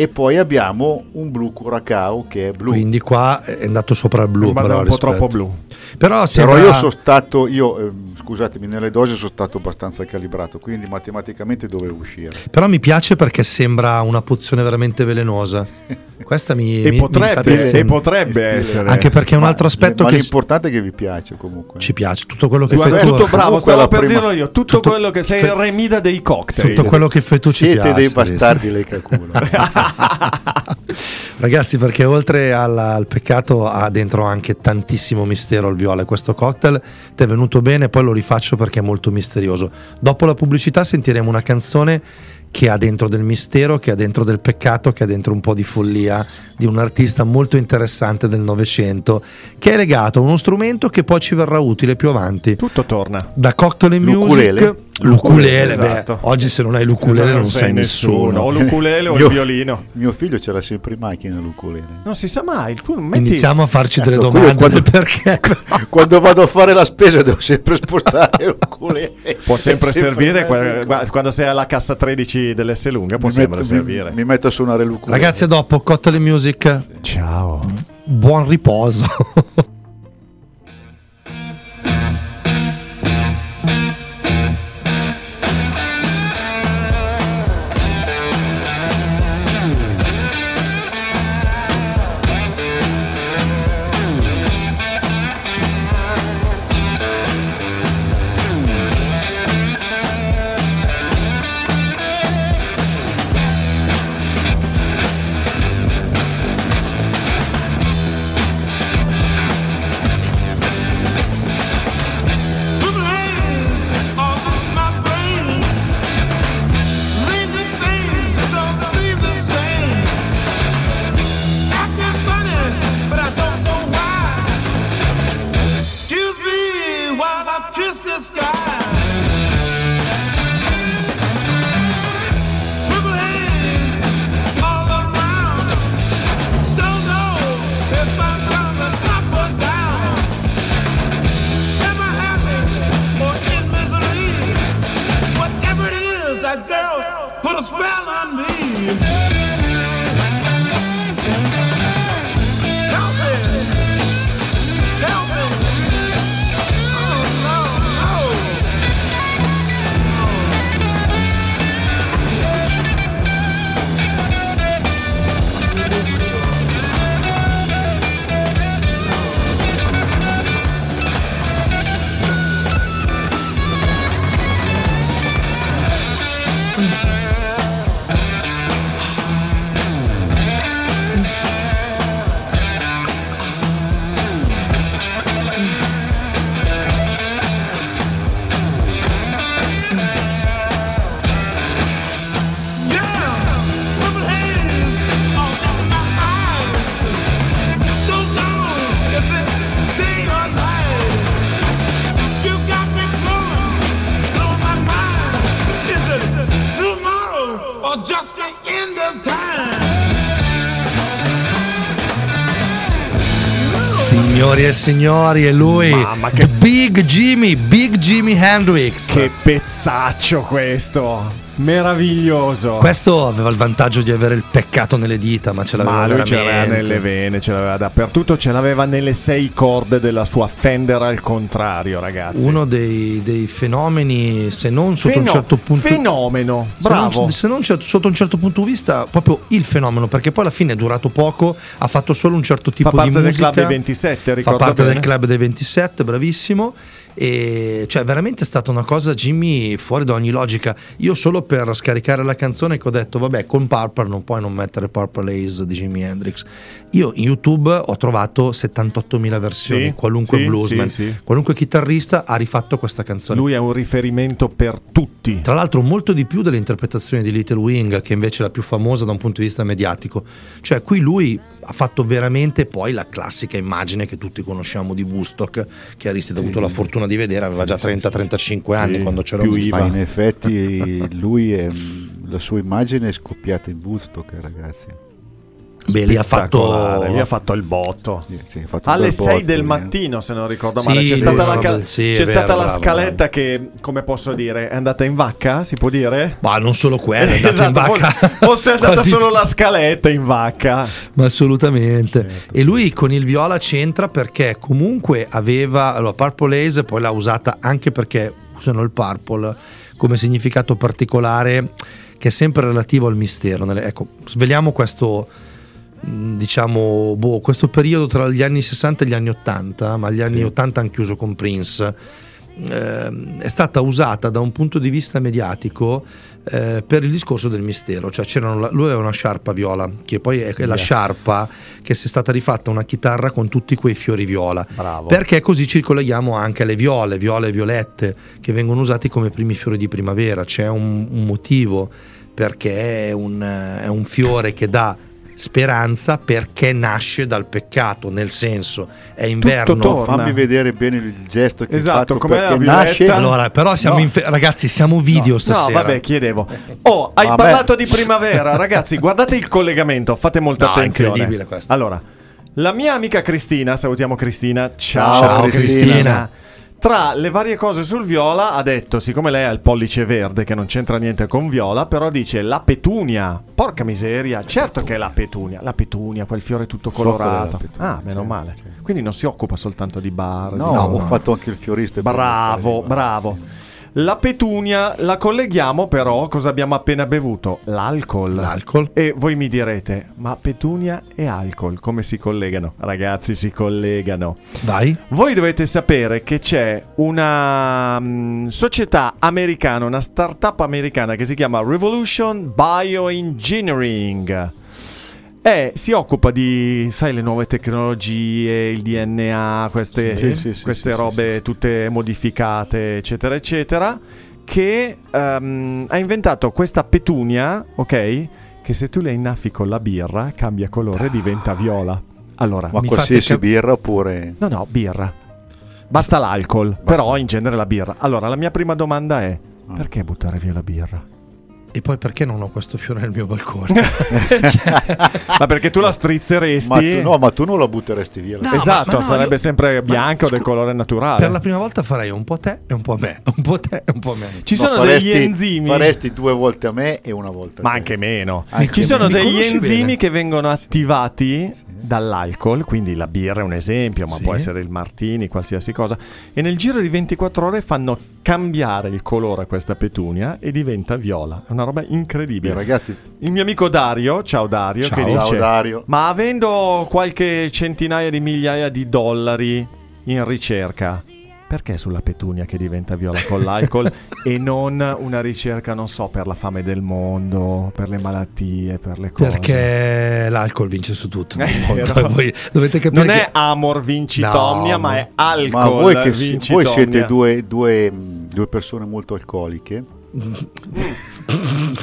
E poi abbiamo un blu curacao che è blu. Quindi qua è andato sopra il blu. Ma però, un po' rispetto. troppo blu. Però, Però sembra- io sono stato, io, ehm, scusatemi, nelle dosi sono stato abbastanza calibrato, quindi matematicamente dovevo uscire. però mi piace perché sembra una pozione veramente velenosa. Questa mi, E mi- mi potrebbe, piacendo. e potrebbe essere. Anche perché un Ma- altro aspetto ma che l'importante è che vi piace comunque. ci piace, tutto quello che Guarda, fai tu. tutto bravo, Comunque stavo per prima- dirlo io. Tutto, tutto- quello che sei fe- il remida dei cocktail. Tutto quello che fai tu ci Siete piace. dei Cristo. bastardi le caculo. Ragazzi, perché oltre al, al peccato ha dentro anche tantissimo mistero il viola. Questo cocktail ti è venuto bene, poi lo rifaccio perché è molto misterioso. Dopo la pubblicità sentiremo una canzone che ha dentro del mistero, che ha dentro del peccato, che ha dentro un po' di follia di un artista molto interessante del Novecento, che è legato a uno strumento che poi ci verrà utile più avanti. Tutto torna. Da cocktail in L'ukulele? music, l'ukulele, beh, Esatto. oggi se non hai l'ukulele non, sei nessuno. O l'ukulele o il Io- violino. Mio figlio ce l'ha sempre in macchina l'ukulele. Non si sa mai. Tu non metti... Iniziamo a farci delle Cazzo, domande quando- perché. Quando vado a fare la spesa devo sempre spostare l'ukulele. Può sempre servire quando sei alla cassa 13 dell'S lunga. Può mi sempre metto, servire. mi, mi metto a suonare l'ukulele. Ragazzi, a dopo Cocktail in Music. Ciao. Buon riposo. e signori, è lui. Mamma, che- Big Jimmy, Big Jimmy Hendrix. Che pezzaccio questo. Meraviglioso. Questo aveva il vantaggio di avere il peccato nelle dita, ma ce l'aveva Ma lui ce l'aveva veramente. nelle vene, ce l'aveva dappertutto, ce l'aveva nelle sei corde della sua Fender al contrario, ragazzi. Uno dei, dei fenomeni, se non sotto Feno- un certo punto fenomeno, se non- bravo. Se non, sotto un certo punto di vista, proprio il fenomeno, perché poi alla fine è durato poco, ha fatto solo un certo tipo Fa parte di del musica. club dei 27, Fa ricordo parte bene. del club dei 27, bravissimo. E cioè, veramente è stata una cosa, Jimmy, fuori da ogni logica. Io solo per scaricare la canzone che ho detto, vabbè, con Purple non puoi non mettere Purple Haze di Jimi Hendrix. Io in YouTube ho trovato 78.000 versioni, Sì, qualunque sì, bluesman, sì, qualunque chitarrista ha rifatto questa canzone. Lui è un riferimento per tutti. Tra l'altro molto di più dell'interpretazione di Little Wing, che invece è la più famosa da un punto di vista mediatico. Cioè qui lui ha fatto veramente poi la classica immagine che tutti conosciamo di Woodstock, che Aristide ha avuto la fortuna di vedere, aveva già 30-35 anni Sì, quando c'era più Woodstock. In effetti lui è, la sua immagine è scoppiata in Woodstock, ragazzi. Beh, lì ha fatto... Lì ha fatto il botto. Sì, sì, fatto Alle bel 6 botto, del eh. mattino, se non ricordo Sì, male, c'è stata, la, bravo, ca- sì, è c'è vero, stata la bravo, scaletta che, come posso dire, è andata in vacca, si può dire? Ma non solo quella, è andata in Esatto, vacca. fo- fosse andata Quasi- solo la scaletta in vacca. Ma assolutamente. E lui con il viola c'entra perché comunque aveva allora, Purple Haze, poi l'ha usata anche perché usano il purple come significato particolare che è sempre relativo al mistero. Ecco, sveliamo questo diciamo boh, questo periodo tra gli anni 60 e gli anni 80 ma gli anni 80 hanno chiuso con Prince ehm, è stata usata da un punto di vista mediatico eh, per il discorso del mistero, cioè la- lui aveva una sciarpa viola, che poi è la Yes. sciarpa che si è stata rifatta una chitarra con tutti quei fiori viola. Bravo. Perché così ci ricolleghiamo anche alle viole, viole e violette, che vengono usati come primi fiori di primavera. C'è un, un motivo perché è un, è un fiore che dà speranza perché nasce dal peccato, nel senso è inverno. torna. Fammi vedere bene il gesto che Esatto, hai fatto perché nasce Allora, però siamo No. in fe- ragazzi, siamo video No, stasera. vabbè, chiedevo. Oh, hai Vabbè. parlato di primavera, ragazzi. Guardate il collegamento, fate molta No, è attenzione. incredibile questo. Allora, la mia amica Cristina, salutiamo Cristina. Ciao, Ciao, Cristina. Tra le varie cose sul viola ha detto, siccome lei ha il pollice verde che non c'entra niente con viola, però dice la petunia. Porca miseria, certo che è la petunia, la petunia, quel fiore tutto colorato. petunia, ah, meno sì, male. sì. Quindi non si occupa soltanto di bar. No, di- ho fatto anche il fiorista. Bravo, bravo. La petunia la colleghiamo però, cosa abbiamo appena bevuto? L'alcol. L'alcol. E voi mi direte, ma petunia e alcol come si collegano? Ragazzi, si collegano. Vai. Voi dovete sapere che c'è una mm, società americana, una startup americana che si chiama Revolution Bioengineering. E si occupa di, sai, le nuove tecnologie, il DNA, queste, Sì, sì, sì, queste robe tutte modificate, eccetera, eccetera. Che ehm, ha inventato questa petunia, ok? Che se tu la innaffi con la birra cambia colore e diventa viola. Allora, Ma qualsiasi cap- birra oppure... No, no, birra. Basta l'alcol, però in genere la birra. Allora, la mia prima domanda è: Ah. perché buttare via la birra? E poi perché non ho questo fiore nel mio balcone? Ma perché tu la strizzeresti? Ma tu, no, ma tu non la butteresti via. No, esatto, ma no, sarebbe io- sempre bianca o del scu- colore naturale. per la prima volta farei un po' a te e un po' a me. Un po' a te e un po' a me. Ci No, sono faresti- degli enzimi. Faresti due volte a me e una volta a Ma te. anche meno. Anche Ci sono meno. Mi degli enzimi bene. che vengono attivati dall'alcol, quindi la birra è un esempio, ma Sì. può essere il martini, qualsiasi cosa. E nel giro di 24 ore fanno cambiare il colore a questa petunia e diventa viola. È una roba incredibile. Ragazzi, Il mio amico Dario, ciao Dario, Ciao. che ciao dice: Dario. Ma avendo qualche centinaia di migliaia di dollari in ricerca, perché sulla petunia che diventa viola con l'alcol e non una ricerca, non so, per la fame del mondo, per le malattie, per le cose? Perché l'alcol vince su tutto. Eh, mondo. no. Voi dovete capire Non che- è amor vincit No, ma è alcol Ma voi, che, voi siete due, due, due persone molto alcoliche.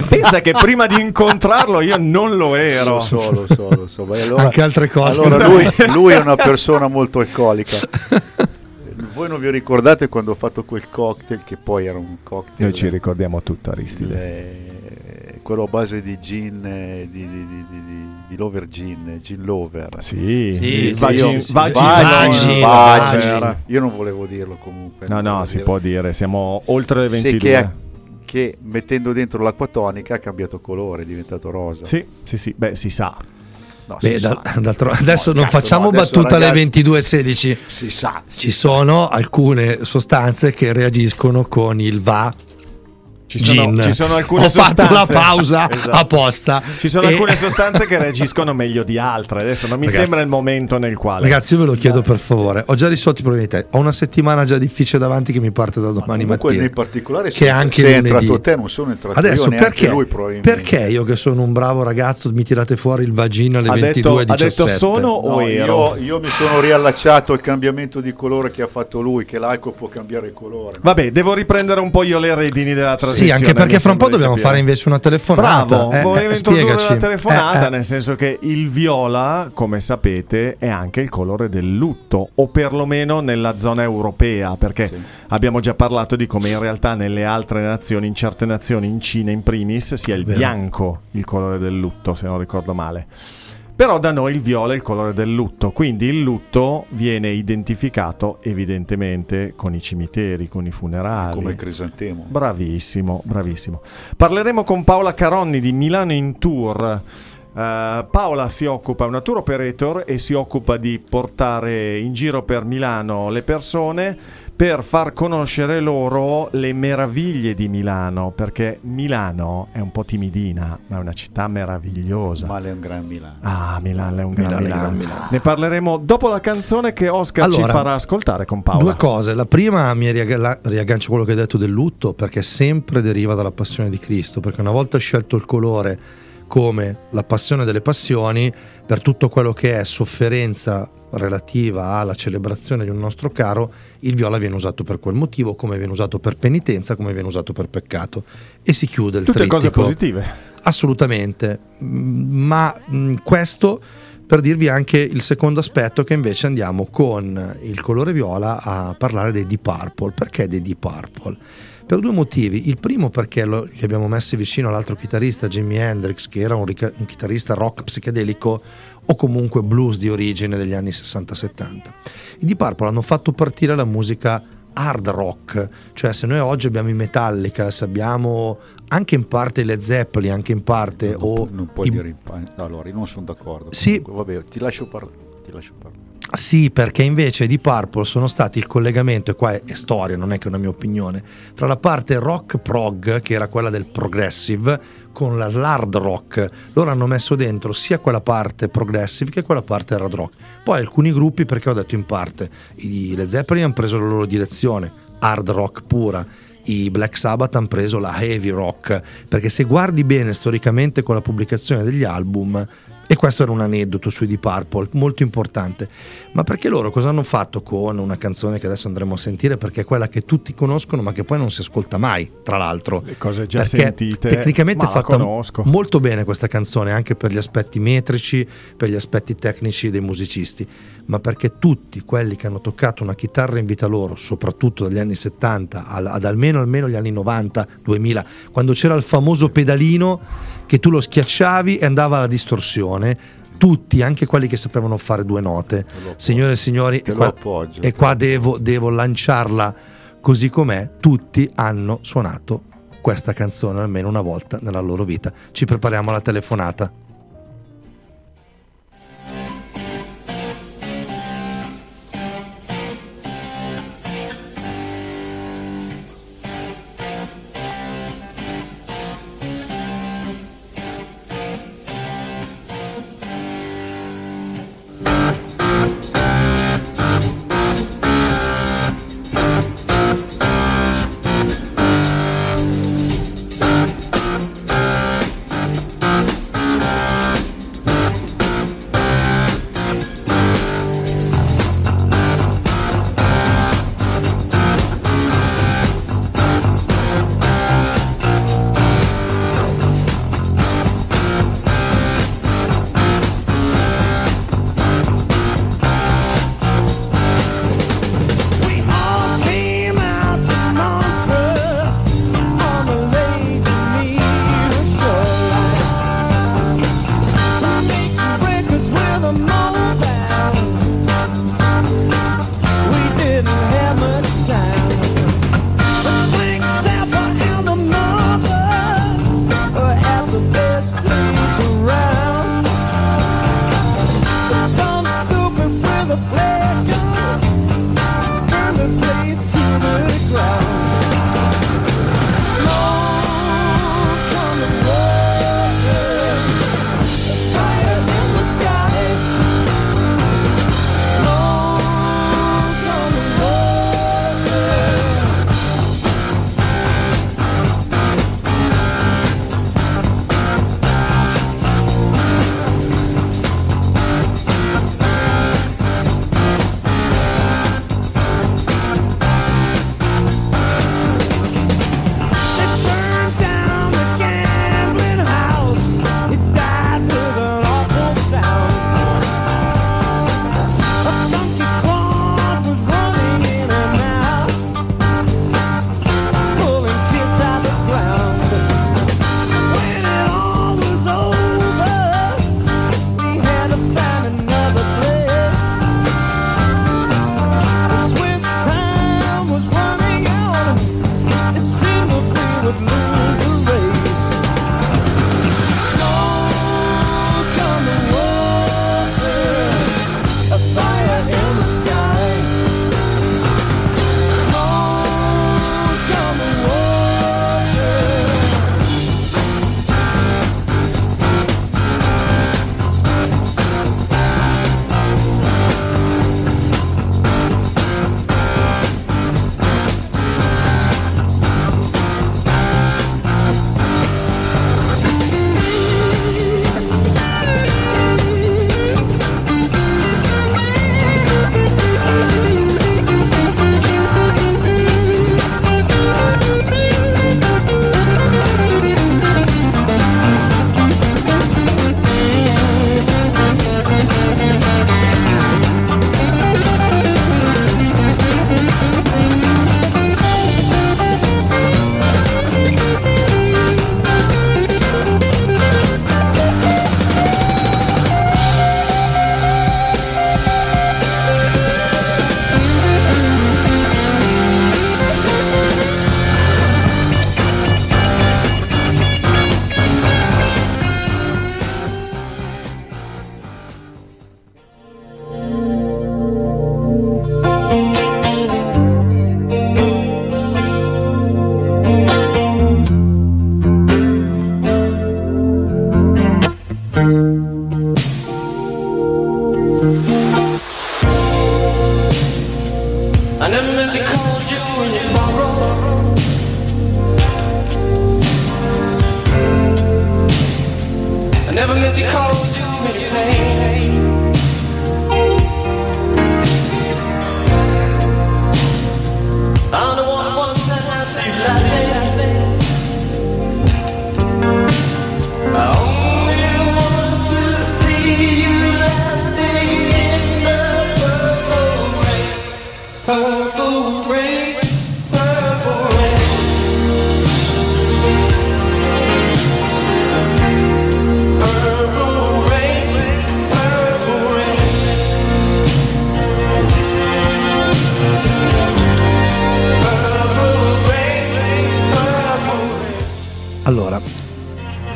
Pensa che prima di incontrarlo io non lo ero. Lo so, lo so, lo so. Ma allora, Anche altre cose. Allora lui, lui è una persona molto alcolica. Voi non vi ricordate quando ho fatto quel cocktail che poi era un cocktail Noi ci ricordiamo tutto, Aristide. eh, quello a base di gin eh, di, di, di, di, di- di Lover Gin, Gin Lover. Sì, Sì, vagin- sì, vagin-. Io non volevo dirlo comunque. No, no, si dirlo. può dire, siamo oltre le Se 22. che che mettendo dentro l'acqua tonica ha cambiato colore, è diventato rosa. Sì, sì, sì, beh, si sa. No, Beh, da- d'altro- adesso No, non cazzo, facciamo no, adesso, battuta alle ragazzi, 22.16. Si sa. si Ci sa. sono alcune sostanze che reagiscono con il va. Ci sono, gin. ci sono alcune Ho sostanze. fatto la pausa Esatto. apposta. Ci sono E- alcune sostanze che reagiscono meglio di altre. Adesso non mi Ragazzi- sembra il momento nel quale. Ragazzi, io ve lo chiedo per favore. Ho già risolto i problemi di te. Ho una settimana già difficile davanti che mi parte da domani Comunque mattina. in particolare Che sei- anche sei lunedì. entrato te, non sono entrato Adesso io, neanche perché, lui perché io che sono un bravo ragazzo mi tirate fuori il vagino alle Ha detto- 22.17? ha detto sono o No, ero? io, io mi sono riallacciato al cambiamento di colore che ha fatto lui, che l'alcol può cambiare il colore. Vabbè, devo riprendere un po' io le redini della Sì, anche perché fra un po' dobbiamo capire. fare invece una telefonata. Bravo, Eh, volevo eh, introdurre spiegaci. la telefonata, Eh, eh. nel senso che il viola, come sapete, è anche il colore del lutto, o perlomeno nella zona europea, perché abbiamo già parlato di come in realtà nelle altre nazioni, in certe nazioni, in Cina in primis, sia il Vero. bianco il colore del lutto, se non ricordo male. Però da noi il viola è il colore del lutto, quindi il lutto viene identificato evidentemente con i cimiteri, con i funerali. come il crisantemo. Bravissimo, bravissimo. Parleremo con Paola Caronni di Milano in Tour. Eh, Paola si occupa, è una tour operator e si occupa di portare in giro per Milano le persone per far conoscere loro le meraviglie di Milano, perché Milano è un po' timidina, ma è una città meravigliosa. Male è un gran Milano. Ah, Milano è un gran Milano Milano. Milano. Ne parleremo dopo la canzone che Oscar ci Allora, farà ascoltare con Paola. Due cose. La prima mi riagga- riaggancio a quello che hai detto del lutto, perché sempre deriva dalla passione di Cristo, perché una volta scelto il colore come la passione delle passioni, per tutto quello che è sofferenza relativa alla celebrazione di un nostro caro, il viola viene usato per quel motivo, come viene usato per penitenza, come viene usato per peccato. E si chiude il Tutte cose trittico. positive. Assolutamente, Mm, ma mm, questo per dirvi anche il secondo aspetto che invece andiamo con il colore viola a parlare dei Deep Purple. Perché dei Deep Purple? Per due motivi. Il primo perché lo- li abbiamo messi vicino all'altro chitarrista Jimi Hendrix, che era un, rica- un chitarrista rock psichedelico o comunque blues di origine degli anni 60-70. I Deep Purple hanno fatto partire la musica hard rock, cioè se noi oggi abbiamo i Metallica, se abbiamo anche in parte i Led Zeppelin, anche in parte non, o non puoi i- dire in pa- Allora, io non sono d'accordo. Sì. Comunque, vabbè, ti lascio parlare. Ti lascio parlare. Sì, perché invece di Purple sono stati il collegamento, e qua è, storia, non è che è una mia opinione, tra la parte rock prog, che era quella del progressive, con l'hard rock. Loro hanno messo dentro sia quella parte progressive che quella parte hard rock. Poi alcuni gruppi, perché ho detto in parte, i Led Zeppelin hanno preso la loro direzione, hard rock pura. I Black Sabbath hanno preso la heavy rock perché se guardi bene storicamente con la pubblicazione degli album e questo era un aneddoto sui Deep Purple molto importante ma perché loro cosa hanno fatto con una canzone che adesso andremo a sentire perché è quella che tutti conoscono ma che poi non si ascolta mai tra l'altro Le cose già perché sentite. tecnicamente è fatta conosco. molto bene questa canzone anche per gli aspetti metrici per gli aspetti tecnici dei musicisti ma perché tutti quelli che hanno toccato una chitarra in vita loro soprattutto dagli anni 70 al- ad almeno almeno gli anni 90 2000 quando c'era il famoso pedalino che tu lo schiacciavi e andava alla distorsione tutti anche quelli che sapevano fare due note. Signore e signori e qua, e qua devo, devo lanciarla così com'è. Tutti hanno suonato questa canzone almeno una volta nella loro vita. Ci prepariamo alla telefonata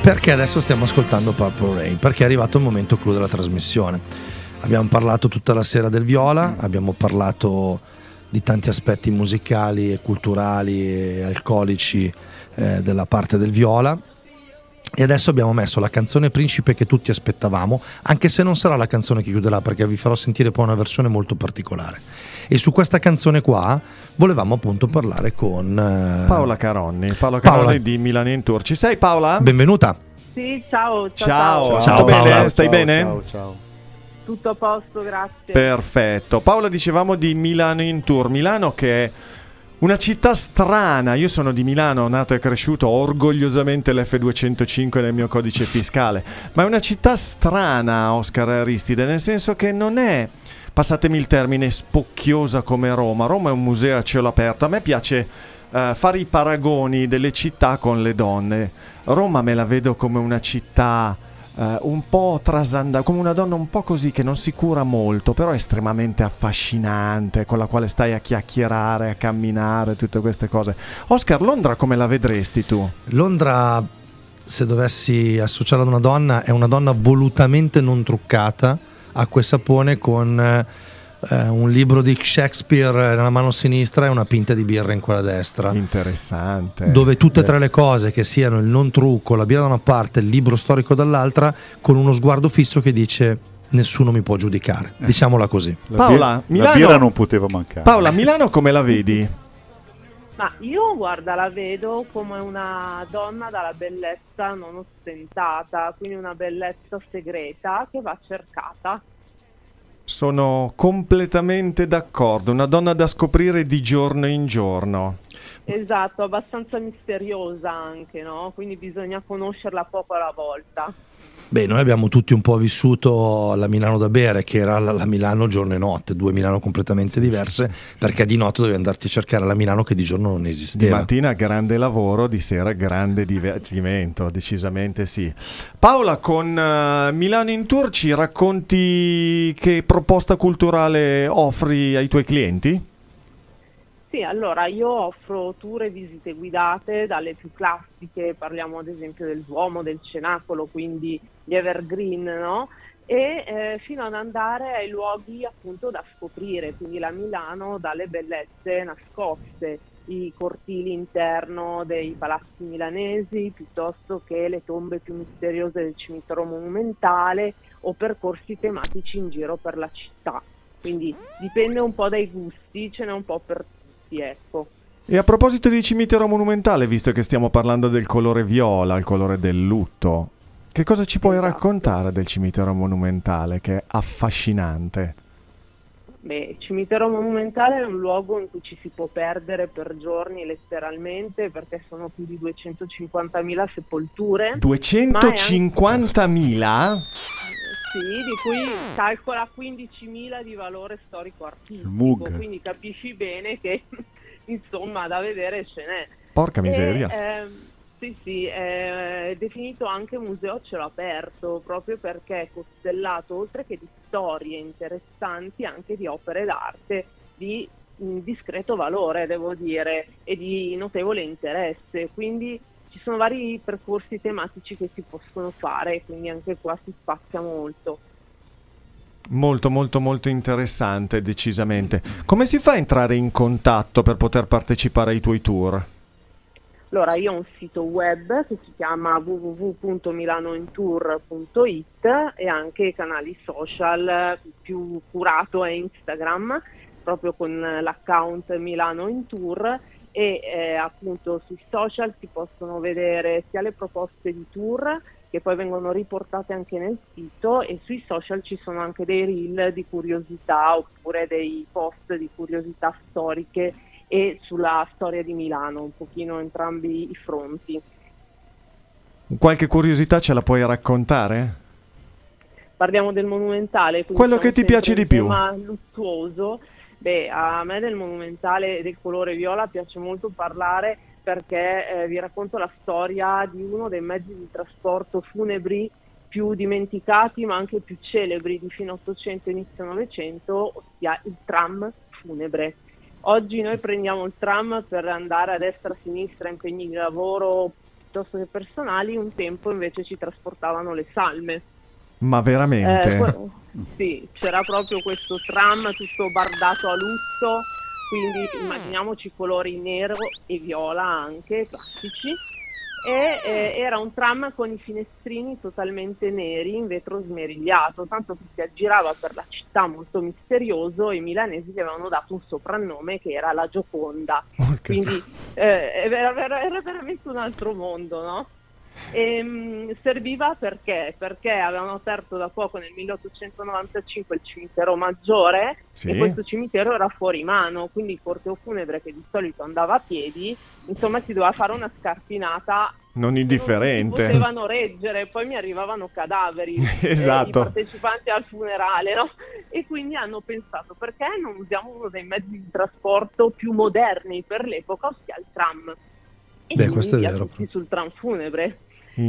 perché adesso stiamo ascoltando Purple Rain? Perché è arrivato il momento clou della trasmissione. Abbiamo parlato tutta la sera del viola, abbiamo parlato di tanti aspetti musicali e culturali e alcolici eh, della parte del viola. E adesso abbiamo messo la canzone principe che tutti aspettavamo, anche se non sarà la canzone che chiuderà, perché vi farò sentire poi una versione molto particolare. E su questa canzone qua volevamo appunto parlare con eh, Paola Caronni, Paola Paola. Caronni di Milano in Tour. Ci sei Paola? Benvenuta. Sì, ciao, ciao, Ciao, ciao. Ciao, Paola. bene? Stai ciao, bene? Ciao, ciao. Tutto a posto, grazie. Perfetto. Paola dicevamo di Milano in Tour. Milano che è una città strana. Io sono di Milano, nato e cresciuto, ho orgogliosamente l'F205 nel mio codice fiscale. Ma è una città strana, Oscar Aristide, nel senso che non è, passatemi il termine, spocchiosa come Roma. Roma è un museo a cielo aperto. A me piace eh, fare i paragoni delle città con le donne. Roma me la vedo come una città eh, un po' trasanda, come una donna un po' così che non si cura molto, però estremamente affascinante, con la quale stai a chiacchierare, a camminare, tutte queste cose. Oscar, Londra come la vedresti tu? Londra, se dovessi associarla ad una donna, è una donna volutamente non truccata, acqua e sapone con eh, un libro di Shakespeare nella mano sinistra e una pinta di birra in quella destra. Interessante. Dove tutte e tre le cose, che siano il non trucco, la birra da una parte, il libro storico dall'altra, con uno sguardo fisso che dice nessuno mi può giudicare. Diciamola così. La Paola, bir- la Milano- birra non poteva mancare. Paola, Milano come la vedi? Ma io, guarda, la vedo come una donna dalla bellezza non ostentata, quindi una bellezza segreta che va cercata. Sono completamente d'accordo, una donna da scoprire di giorno in giorno. Esatto, abbastanza misteriosa anche, no? Quindi bisogna conoscerla poco alla volta. Beh, noi abbiamo tutti un po' vissuto la Milano da bere, che era la, la Milano giorno e notte, due Milano completamente diverse, perché di notte dovevi andarti a cercare la Milano che di giorno non Di esisteva. mattina grande lavoro, di sera grande divertimento, decisamente sì. Paola, con eh, Milano in Tour ci racconti che proposta culturale offri ai tuoi clienti? Sì, allora io offro tour e visite guidate dalle più classiche, parliamo ad esempio del Duomo, del Cenacolo, quindi gli evergreen, no? E eh, fino ad andare ai luoghi appunto da scoprire, quindi la Milano dalle bellezze nascoste, i cortili interno dei palazzi milanesi, piuttosto che le tombe più misteriose del cimitero monumentale o percorsi tematici in giro per la città. Quindi dipende un po' dai gusti, ce n'è un po' per tutti, ecco. E a proposito di cimitero monumentale, visto che stiamo parlando del colore viola, il colore del lutto, che cosa ci puoi Esatto. raccontare del cimitero monumentale che è affascinante? Beh, il cimitero monumentale è un luogo in cui ci si può perdere per giorni letteralmente perché sono più di 250.000 sepolture. 250.000? Sì, di cui calcola 15.000 di valore storico-artistico, Mug. quindi capisci bene che insomma da vedere ce n'è. Porca miseria. E, ehm, sì, sì, è definito anche museo a cielo aperto proprio perché è costellato oltre che di storie interessanti anche di opere d'arte di discreto valore, devo dire, e di notevole interesse. Quindi ci sono vari percorsi tematici che si possono fare, quindi anche qua si spazia molto. Molto molto molto interessante, decisamente. Come si fa a entrare in contatto per poter partecipare ai tuoi tour? Allora, io ho un sito web che si chiama www.milanointour.it e anche i canali social più curato è Instagram, proprio con l'account Milano in Tour e eh, appunto sui social si possono vedere sia le proposte di tour che poi vengono riportate anche nel sito e sui social ci sono anche dei reel di curiosità oppure dei post di curiosità storiche e sulla storia di Milano, un pochino entrambi i fronti. Qualche curiosità ce la puoi raccontare? Parliamo del monumentale. Quello che ti piace di più. tema lussuoso. Beh, a me del monumentale del colore viola piace molto parlare perché eh, vi racconto la storia di uno dei mezzi di trasporto funebri più dimenticati ma anche più celebri di fine 800 e inizio 900, ossia il tram funebre. Oggi noi prendiamo il tram per andare a destra, a sinistra, impegni di lavoro piuttosto che personali, un tempo invece ci trasportavano le salme. Ma veramente? Eh, sì, c'era proprio questo tram tutto bardato a lusso, quindi immaginiamoci colori nero e viola anche, classici. E eh, era un tram con i finestrini totalmente neri in vetro smerigliato, tanto che si aggirava per la città molto misterioso e i milanesi gli avevano dato un soprannome che era la Gioconda. Quindi eh, era, era- era veramente un altro mondo, no? Ehm, serviva perché? Perché avevano aperto da poco nel 1895 il cimitero maggiore Sì. e questo cimitero era fuori mano, quindi il corteo funebre che di solito andava a piedi, insomma si doveva fare una scarpinata Non non indifferente. si potevano reggere, poi mi arrivavano cadaveri eh, Esatto. i partecipanti al funerale, no? E quindi hanno pensato perché non usiamo uno dei mezzi di trasporto più moderni per l'epoca, ossia il tram. E Beh, questo è vero, sul tram funebre.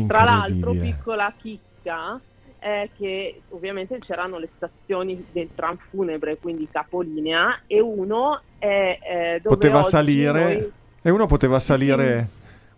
Tra l'altro, piccola chicca è che ovviamente c'erano le stazioni del tram funebre, quindi capolinea, e uno è eh, dove Poteva salire noi- e uno poteva salire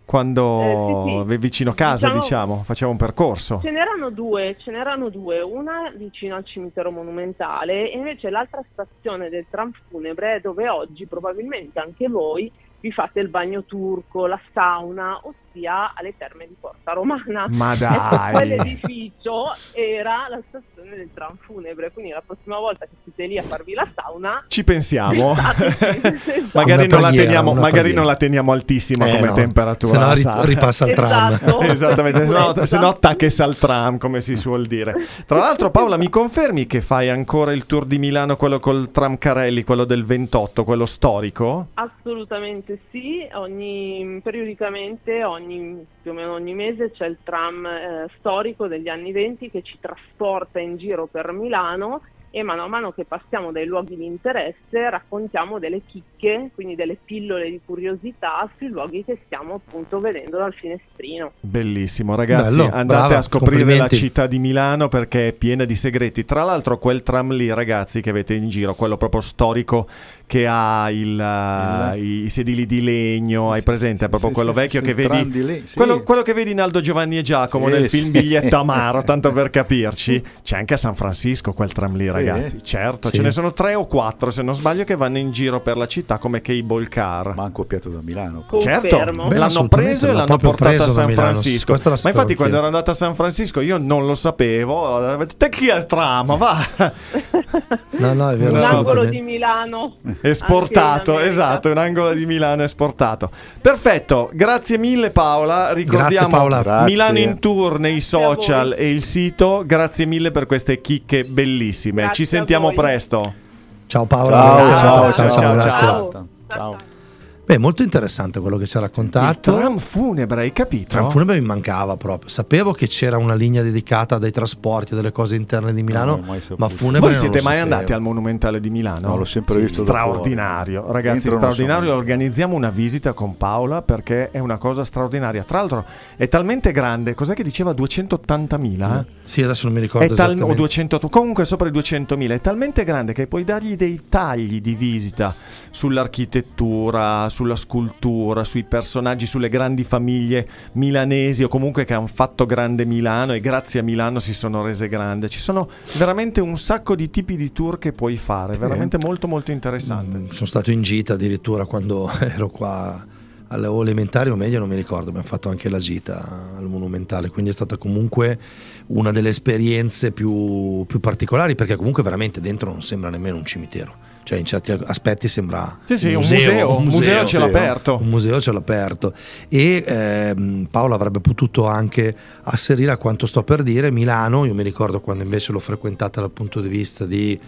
quando Eh, sì, sì. vicino casa, Diciamo- diciamo, faceva un percorso. Ce n'erano due, ce n'erano due, una vicino al cimitero monumentale e invece l'altra stazione del tram funebre è dove oggi probabilmente anche voi vi fate il bagno turco, la sauna, ossia alle terme di Porta Romana. Ma Ecco, dai. quell'edificio era la stazione del tram funebre, quindi la prossima volta che siete lì a farvi la sauna Ci pensiamo. Esatto, magari, non la preghiera, teniamo, una magari non la teniamo altissima Eh, come no. temperatura. Se no la ripassa il tram. Esatto. Esattamente, se no, se no attacchessa al tram, come si suol dire. Tra l'altro, Paola, mi confermi che fai ancora il tour di Milano, quello col tram Carelli, quello del 28, quello storico? Assolutamente sì, ogni, periodicamente, ogni, più o meno ogni mese c'è il tram eh, storico degli anni 20 che ci trasporta in giro per Milano e mano a mano che passiamo dai luoghi di interesse raccontiamo delle chicche, quindi delle pillole di curiosità sui luoghi che stiamo appunto vedendo dal finestrino. Bellissimo, ragazzi. Bello, andate brava, a scoprire la città di Milano perché è piena di segreti. Tra l'altro, quel tram lì, ragazzi, che avete in giro, quello proprio storico che ha il, uh, i sedili di legno, hai presente? È proprio sì, quello sì, vecchio sì, che il vedi. sì. Quello, quello che vedi in Aldo Giovanni e Giacomo Sì, nel sì. film Biglietto Amaro, tanto per capirci. C'è anche a San Francisco quel tram lì, Sì. ragazzi. Certo, Sì. ce ne sono tre o quattro, se non sbaglio, che vanno in giro per la città come cable car. Ma hanno copiato da Milano. poi. Certo. Beh, l'hanno preso e l'hanno portato a San Francisco. Ma infatti, quando ero andato a San Francisco, io non lo sapevo. Detto, Te chi è il tram? Va No, no, è vero. Un angolo di Milano. Esportato. Esatto, un angolo di Milano esportato. Perfetto, grazie mille, Paola. Ricordiamo Grazie, Paola. Grazie. Milano in tour nei social e il sito. Grazie mille per queste chicche bellissime. Grazie Ci sentiamo presto. Ciao Paola, Ciao, ciao, ciao, ciao, grazie. ciao. Ciao. Ciao. Beh, molto interessante quello che ci ha Il raccontato. tram funebre, hai capito? Tram funebre mi mancava proprio. Sapevo che c'era una linea dedicata dai trasporti, delle cose interne di Milano, saputo. ma funebre Voi non siete lo mai sapevo. andati al Monumentale di Milano? No, l'ho sempre visto da Straordinario, ragazzi, so straordinario. Organizziamo una visita con Paola perché è una cosa straordinaria. Tra l'altro è talmente grande, cos'è che diceva 280.000? Sì, adesso non mi ricordo È tal- o esattamente. 200, comunque sopra i 200.000 è talmente grande che puoi dargli dei tagli di visita sull'architettura, sulla scultura, sui personaggi, sulle grandi famiglie milanesi o comunque che hanno fatto grande Milano e grazie a Milano si sono rese grande. Ci sono veramente un sacco di tipi di tour che puoi fare, veramente molto molto interessante. Mm, Sono stato in gita addirittura quando ero qua alle elementari o meglio non mi ricordo, abbiamo fatto anche la gita al Monumentale, quindi è stata comunque una delle esperienze più, più particolari perché comunque veramente dentro non sembra nemmeno un cimitero, cioè in certi aspetti sembra Sì, sì, un museo, un museo a cielo aperto. un museo a cielo aperto e ehm, Paolo avrebbe potuto anche asserire a quanto sto per dire Milano, io mi ricordo quando invece l'ho frequentata dal punto di vista di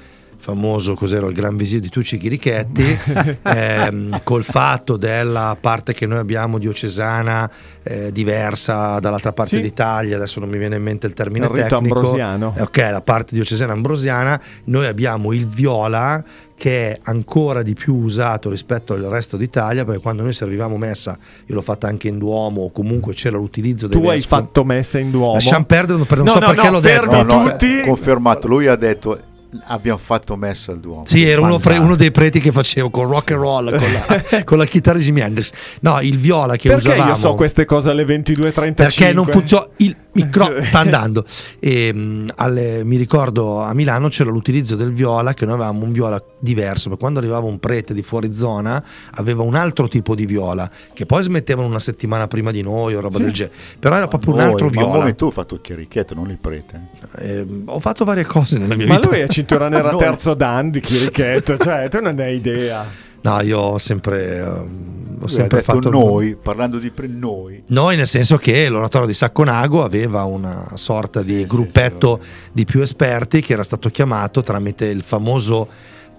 famoso cos'era il gran visir di Tucci Chirichetti ehm, col fatto della parte che noi abbiamo diocesana eh, diversa dall'altra parte Sì. d'Italia adesso non mi viene in mente il termine Il rito tecnico ambrosiano. Eh, ok la parte diocesana ambrosiana noi abbiamo il viola che è ancora di più usato rispetto al resto d'Italia perché quando noi servivamo messa io l'ho fatta anche in Duomo o comunque c'era l'utilizzo dei Tu hai vescovi. fatto messa in Duomo. lasciamo perdere per non No, so no, perché no, l'ho fermi detto No, no, tutti. confermato. Lui ha detto abbiamo fatto messa al Duomo. Sì, era uno, fra- uno dei preti che facevo con rock and roll, con la, con la chitarra di Jimi Hendrix. No, il viola che Perché usavamo. io so queste cose alle 22.35? perché non funziona il micro sta andando e, mh, alle- mi ricordo a Milano c'era l'utilizzo del viola che noi avevamo un viola diverso perché quando arrivava un prete di fuori zona aveva un altro tipo di viola che poi smettevano una settimana prima di noi o roba Sì. del genere però era proprio un Noi, altro ma viola come tu hai fatto il chierichetto, non il prete. Eh, ho fatto varie cose nella mia Ma vita lui è cintura nera Noi- terzo dan di Chirichetto, cioè tu non hai idea. no io ho sempre ehm, ho sempre fatto noi, parlando di pre noi. Noi nel senso che l'oratorio di Sacconago aveva una sorta di sì, gruppetto sì, di più esperti che era stato chiamato tramite il famoso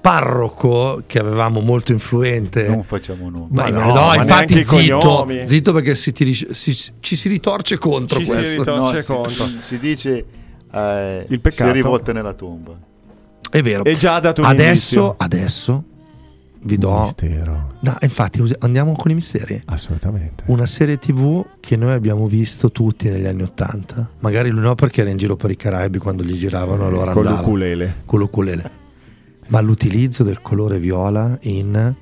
parroco che avevamo molto influente. Non facciamo nomi. Ma, Ma no, no, ma infatti zitto, zitto perché si ti si- ci si ritorce contro Ci si questo. ritorce. No, c'è si- si, si dice eh, Il peccato. si rivolta nella tomba. È vero. E già dato un Adesso, adesso vi do... Mistero, No, infatti andiamo con i misteri. assolutamente. Una serie tv che noi abbiamo visto tutti negli anni Ottanta. Magari lui no perché era in giro per i Caraibi quando gli giravano allora Con andava. l'ukulele. con l'ukulele. Ma l'utilizzo del colore viola in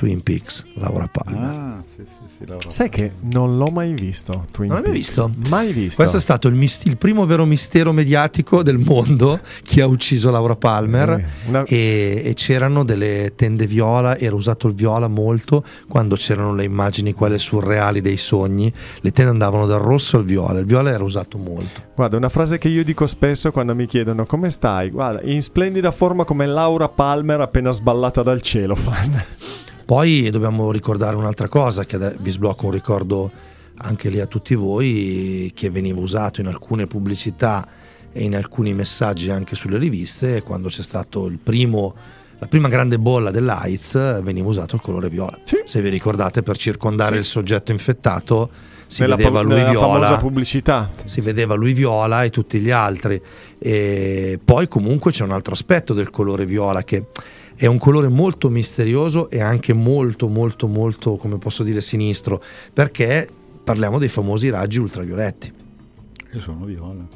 Twin Peaks, Laura Palmer. Ah, sì, sì, sì, Laura. Sai che non l'ho mai visto. Twin Non l'hai mai visto? Mai visto. Questo è stato il, mis- il primo vero mistero mediatico del mondo chi ha ucciso Laura Palmer. Eh, una- E, e c'erano delle tende viola, era usato il viola molto quando c'erano le immagini, quelle surreali dei sogni. Le tende andavano dal rosso al viola, il viola era usato molto. Guarda, una frase che io dico spesso quando mi chiedono come stai. Guarda, in splendida forma come Laura Palmer appena sballata dal cielo. fan. Poi dobbiamo ricordare un'altra cosa, che vi sblocco un ricordo anche lì a tutti voi, che veniva usato in alcune pubblicità e in alcuni messaggi anche sulle riviste, quando c'è stato il primo, la prima grande bolla dell'AIDS, veniva usato il colore viola. Sì. Se vi ricordate, per circondare Sì. il soggetto infettato si nella vedeva lui viola pubblicità. si vedeva lui viola e tutti gli altri. E poi comunque c'è un altro aspetto del colore viola che è un colore molto misterioso e anche molto molto molto, come posso dire, sinistro, perché parliamo dei famosi raggi ultravioletti. Io sono viola.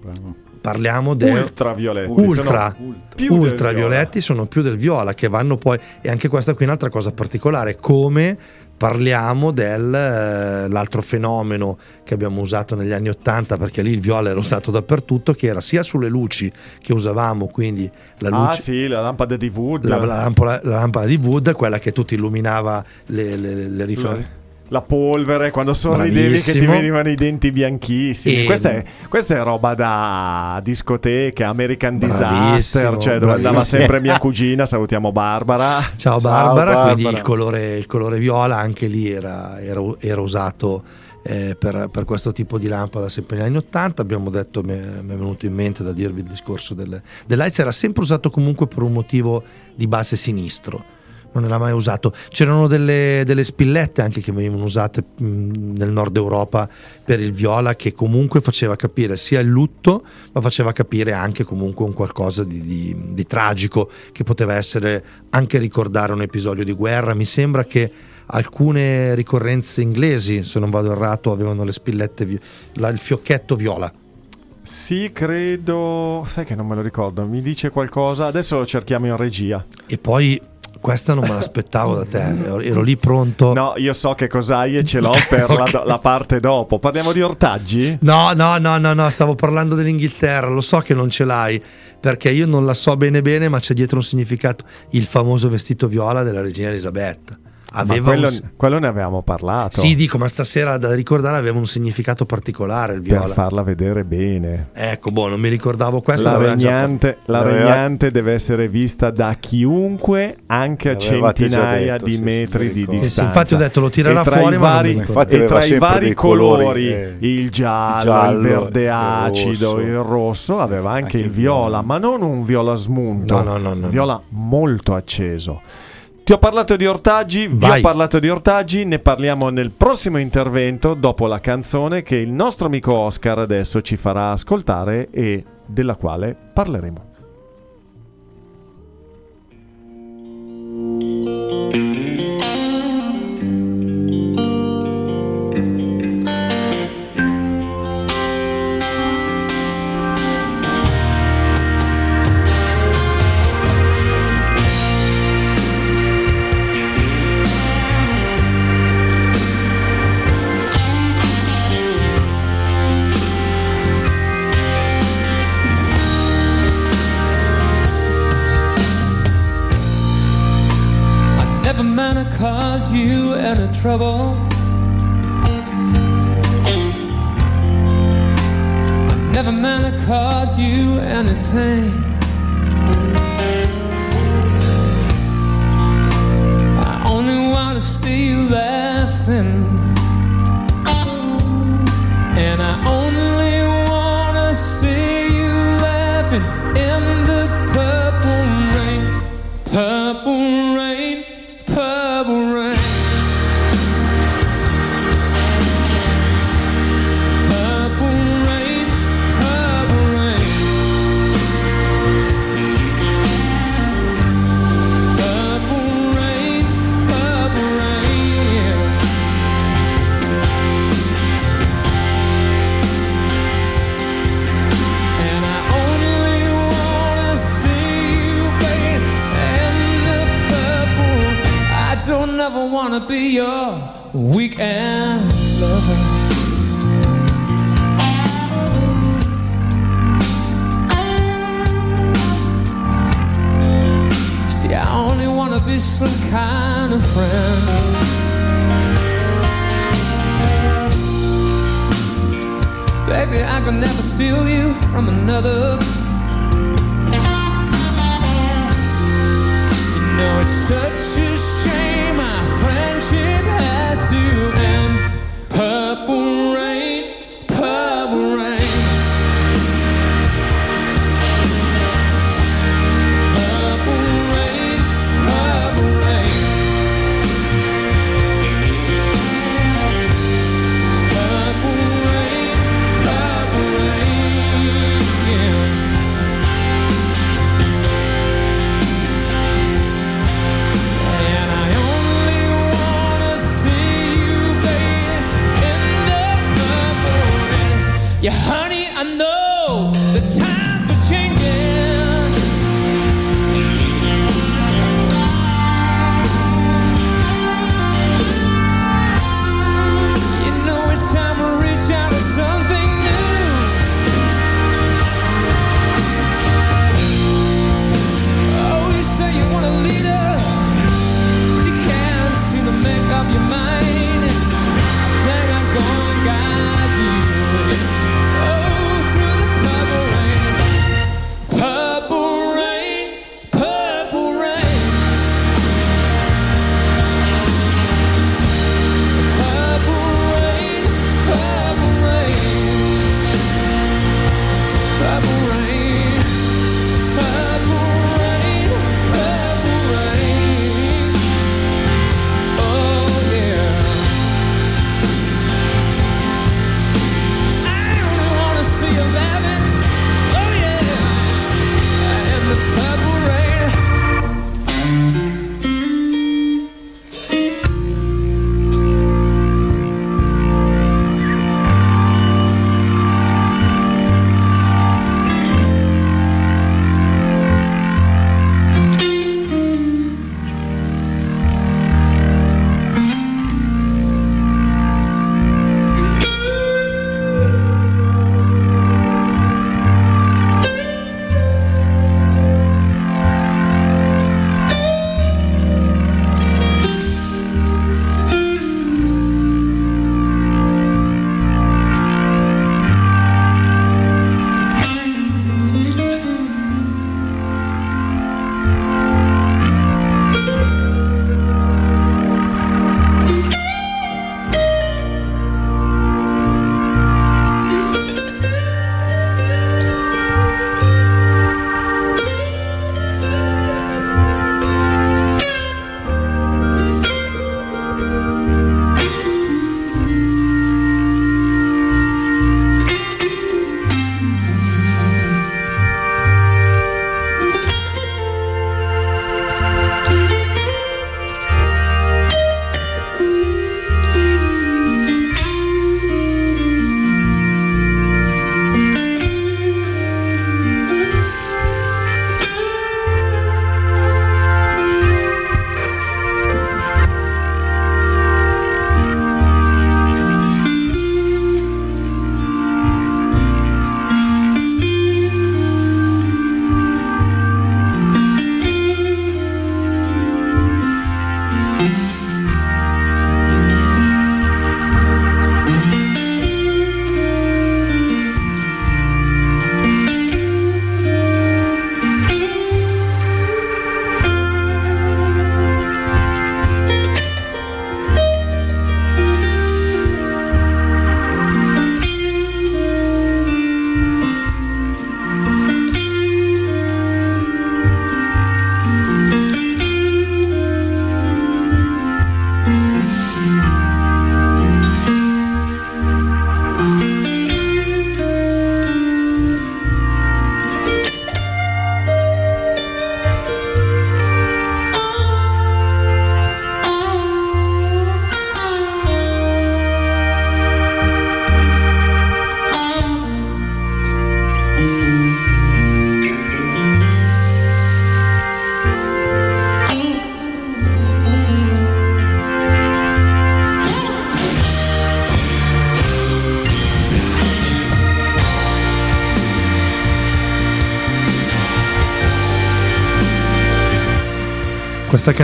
Bravo. Parliamo del Ultravioletti. ultra sono del ultravioletti sono più del viola che vanno poi e anche questa qui è un'altra cosa particolare come parliamo dell'altro fenomeno che abbiamo usato negli anni 80 perché lì il viola era usato dappertutto che era sia sulle luci che usavamo quindi la Ah luce sì, la lampada di Wood. la, la lampada, la lampada di Wood quella che tutto illuminava le, le, le rifle- La- la polvere quando sorridevi che ti Bravissimo. venivano i denti bianchissimi. E- Questa, è, questa è roba da discoteche, American Bravissimo, Disaster, cioè dove andava bravissimo. sempre mia cugina, salutiamo Barbara. Ciao Barbara, Barbara. quindi il colore, il colore viola anche lì era, era- era usato eh, per, per questo tipo di lampada sempre negli anni 80. Abbiamo detto, mi è, mi è venuto in mente da dirvi il discorso del, dell'AIDS, era sempre usato comunque per un motivo di base sinistro. Non era mai usato. C'erano delle, delle spillette anche che venivano usate mh, nel nord Europa per il viola, che comunque faceva capire sia il lutto, ma faceva capire anche comunque un qualcosa di, di- di tragico che poteva essere anche ricordare un episodio di guerra. Mi sembra che alcune ricorrenze inglesi, se non vado errato, avevano le spillette, la- il fiocchetto viola. Sì, credo. Sai che non me lo ricordo. Mi dice qualcosa. Adesso lo cerchiamo in regia. E poi questa non me l'aspettavo da te, ero, lì pronto. No, io so che cos'hai e ce l'ho per Ok. la, la parte dopo. Parliamo di ortaggi? No, no, no, no, no, stavo parlando dell'Inghilterra, lo so che non ce l'hai, perché io non la so bene bene, ma c'è dietro un significato, il famoso vestito viola della regina Elisabetta. Aveva quello, un... quello ne avevamo parlato. Sì, dico, ma stasera da ricordare aveva un significato particolare il per viola. farla vedere bene. Ecco, boh, non mi ricordavo questo. La l'aveva già- regnante, la regnante deve essere vista da chiunque anche a centinaia detto, di sì, metri di ricordo. Sì, sì, distanza. infatti ho detto lo tirerà E tra fuori, i vari, e tra i vari colori, colori, eh, il giallo, il, giallo, verde il acido, rosso. il rosso, aveva anche, Anche il il viola, viola. ma non un viola smunto, No, no, no, no. viola molto acceso. Ti ho parlato di ortaggi, vi Vai. ho parlato di ortaggi, ne parliamo nel prossimo intervento dopo la canzone che il nostro amico Oscar adesso ci farà ascoltare e della quale parleremo. Trouble. I never meant to cause you any pain.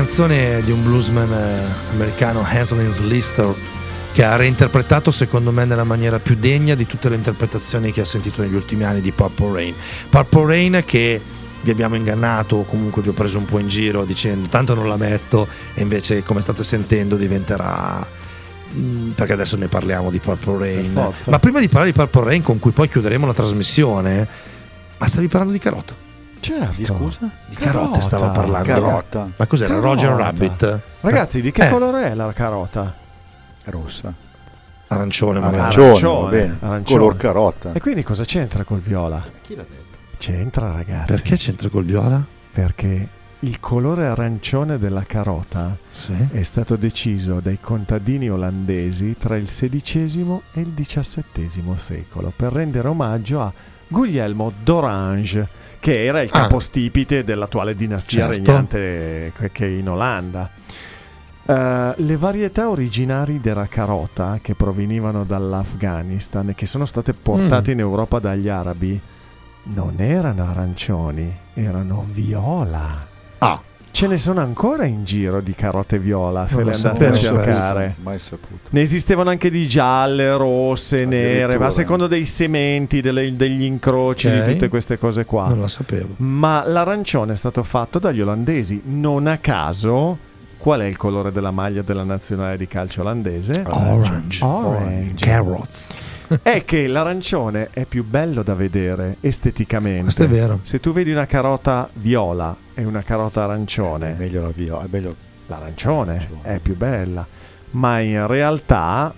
Canzone di un bluesman eh, americano, Haslin Lister, che ha reinterpretato secondo me nella maniera più degna di tutte le interpretazioni che ha sentito negli ultimi anni di Purple Rain. Purple Rain che vi abbiamo ingannato o comunque vi ho preso un po' in giro dicendo tanto non la metto e invece come state sentendo diventerà mm, perché adesso ne parliamo di Purple Rain. ma prima di parlare di Purple Rain con cui poi chiuderemo la trasmissione ma stavi parlando di carota Certo. Scusa? di carote stava parlando Carota. ma cos'era Carota. Roger Rabbit Ragazzi, di che Eh. colore è la carota? Rossa. arancione magari. Arancione, Arancione, va bene. arancione. Color carota. E quindi cosa c'entra col viola? Chi l'ha detto? C'entra, ragazzi. perché c'entra col viola? Perché il colore arancione della carota Sì. è stato deciso dai contadini olandesi tra il XVI e il XVII secolo per rendere omaggio a Guglielmo d'Orange, che era il Ah. capostipite dell'attuale dinastia Certo. regnante che- è in Olanda. Eh, le varietà originari della carota che provenivano dall'Afghanistan e che sono state portate in Europa dagli arabi non erano arancioni, erano viola. Ah. Ce ne sono ancora in giro di carote viola, se Non le lo andate a cercare. Mai saputo. Ne esistevano anche di gialle, rosse, nere, ma a secondo dei sementi, delle- degli incroci, Ok. di tutte queste cose qua. non la sapevo Ma l'arancione è stato fatto dagli olandesi. Non a caso, qual è il colore della maglia della nazionale di calcio olandese? orange Orange. carrots È che l'arancione è più bello da vedere esteticamente. questo è vero Se tu vedi una carota viola e una carota È arancione, meglio la viola. È meglio l'arancione Arancione. è più bella. Ma in realtà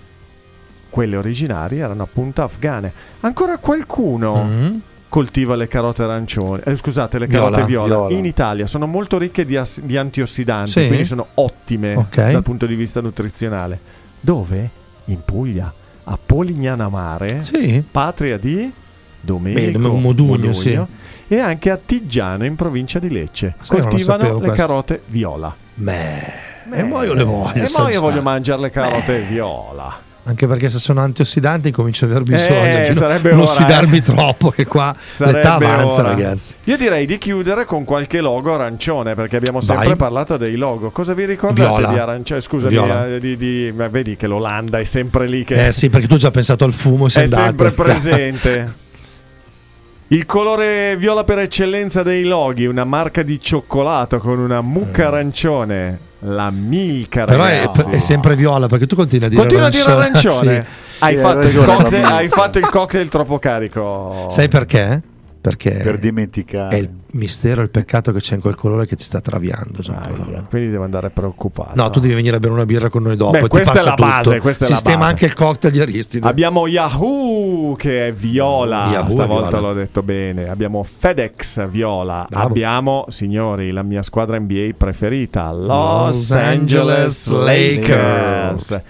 quelle originali erano appunto afghane. Ancora qualcuno Mhm. coltiva le carote arancioni, eh, scusate, le Viola. carote viola. Viola. In Italia sono molto ricche di, as- di antiossidanti, Sì. quindi sono ottime Ok. dal punto di vista nutrizionale. Dove? In Puglia, a Polignana Mare, sì patria di Domenico Beh, Modugno, sì. e anche a Tiggiano in provincia di Lecce. Lo Coltivano le questo. carote viola. Beh, e mo io le voglio E mo io voglio mangiare le carote viola. Anche perché se sono antiossidanti comincio a aver bisogno Eh, di sarebbe non ossidarmi eh. troppo che qua Sarebbe l'età avanza ora. ragazzi Io direi di chiudere con qualche logo arancione perché abbiamo sempre Vai. parlato dei logo. Cosa vi ricordate Viola. di arancione? Scusami, Viola. eh, di, di- ma vedi che l'Olanda è sempre lì che eh sì perché tu hai già pensato al fumo è andato sempre presente. Il colore viola per eccellenza dei loghi, una marca di cioccolato con una mucca arancione, la Milka però è, ragazzi. è sempre viola perché tu continui a dire Continua a dire arancione. Sì. Hai, Sì, fatto hai cocktail, hai fatto il cocktail troppo carico. sai perché? Perché per dimenticare. è il mistero il peccato che c'è in quel colore che ti sta traviando. Aia, quindi devo andare preoccupato. no tu devi venire a bere una birra con noi dopo Beh, questa è la tutto. base, questa sistema base. anche il cocktail di Aristide Abbiamo Yahoo che è viola, Yahoo stavolta viola. l'ho detto bene. Abbiamo FedEx viola. Bravo. Abbiamo, signori, la mia squadra NBA preferita, Los, Los Angeles Angeles Lakers.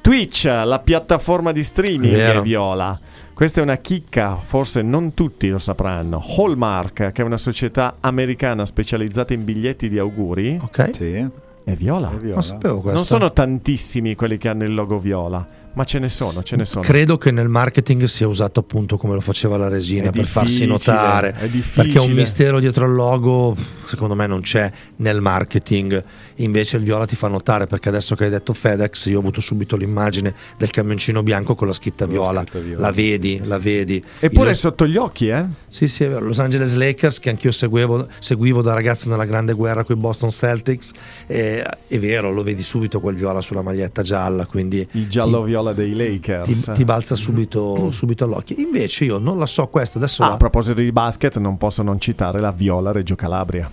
Twitch, la piattaforma di streaming Vero. è viola. Questa è una chicca, forse non tutti lo sapranno. Hallmark, che è una società americana specializzata in biglietti di auguri, ok Sì, è viola. è viola. non Non sono tantissimi quelli che hanno il logo viola, ma ce ne sono, ce ne sono. Credo che nel marketing sia usato appunto come lo faceva la resina È per farsi notare. è. Perché un mistero dietro al logo, secondo me, non c'è nel marketing. Invece il viola ti fa notare perché adesso che hai detto FedEx, io ho avuto subito l'immagine del camioncino bianco con la scritta Con la viola. scritta viola, La vedi, sì, la vedi. Eppure è sotto gli occhi, eh? Sì, sì, è vero. Los Angeles Lakers, che anch'io seguivo, seguivo da ragazzo nella grande guerra con i Boston Celtics. eh, è vero, lo vedi subito quel viola sulla maglietta gialla. Quindi Il ti- giallo-viola dei ti, Lakers. ti balza subito, subito all'occhio. Invece io non la so questa, adesso Ah, la- a proposito di basket, non posso non citare la Viola Reggio Calabria.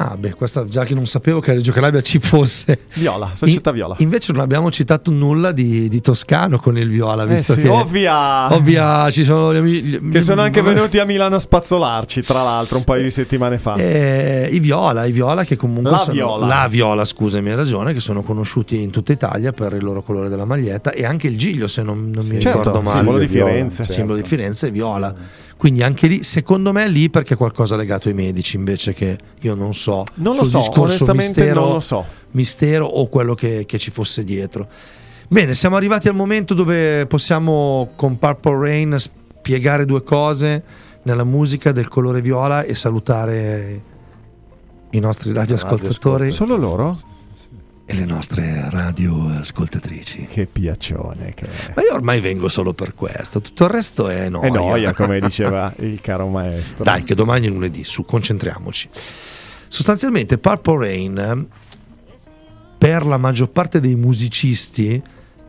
Ah, beh, questa già che non sapevo che Reggio Calabria ci fosse. Viola, società In- Viola. Invece non abbiamo citato nulla di, di Toscano con il viola, Eh visto sì, che ovvia! ovvia ci sono gli amici Che sono anche venuti a Milano a spazzolarci, tra l'altro, un paio di settimane fa. Eh, I viola, i viola che comunque La sono, Viola. la viola, scusami, hai ragione, che sono conosciuti in tutta Italia per il loro colore della maglietta e anche il giglio, se non, non mi Certo, ricordo male. simbolo di Firenze. certo. simbolo di Firenze è viola. Quindi anche lì, secondo me, lì perché è qualcosa legato ai medici, invece che io non so. Non lo sul so, onestamente mistero, non lo so. Mistero o quello che, che ci fosse dietro. Bene, siamo arrivati al momento dove possiamo con Purple Rain spiegare due cose nella musica del colore viola e salutare i nostri radioascoltatori Solo loro? E le nostre radioascoltatrici. Che piaccione che è. Ma io ormai vengo solo per questo, tutto il resto è noia. È noia, come diceva il caro maestro. Dai, che domani è lunedì, su, concentriamoci. Sostanzialmente Purple Rain, per la maggior parte dei musicisti,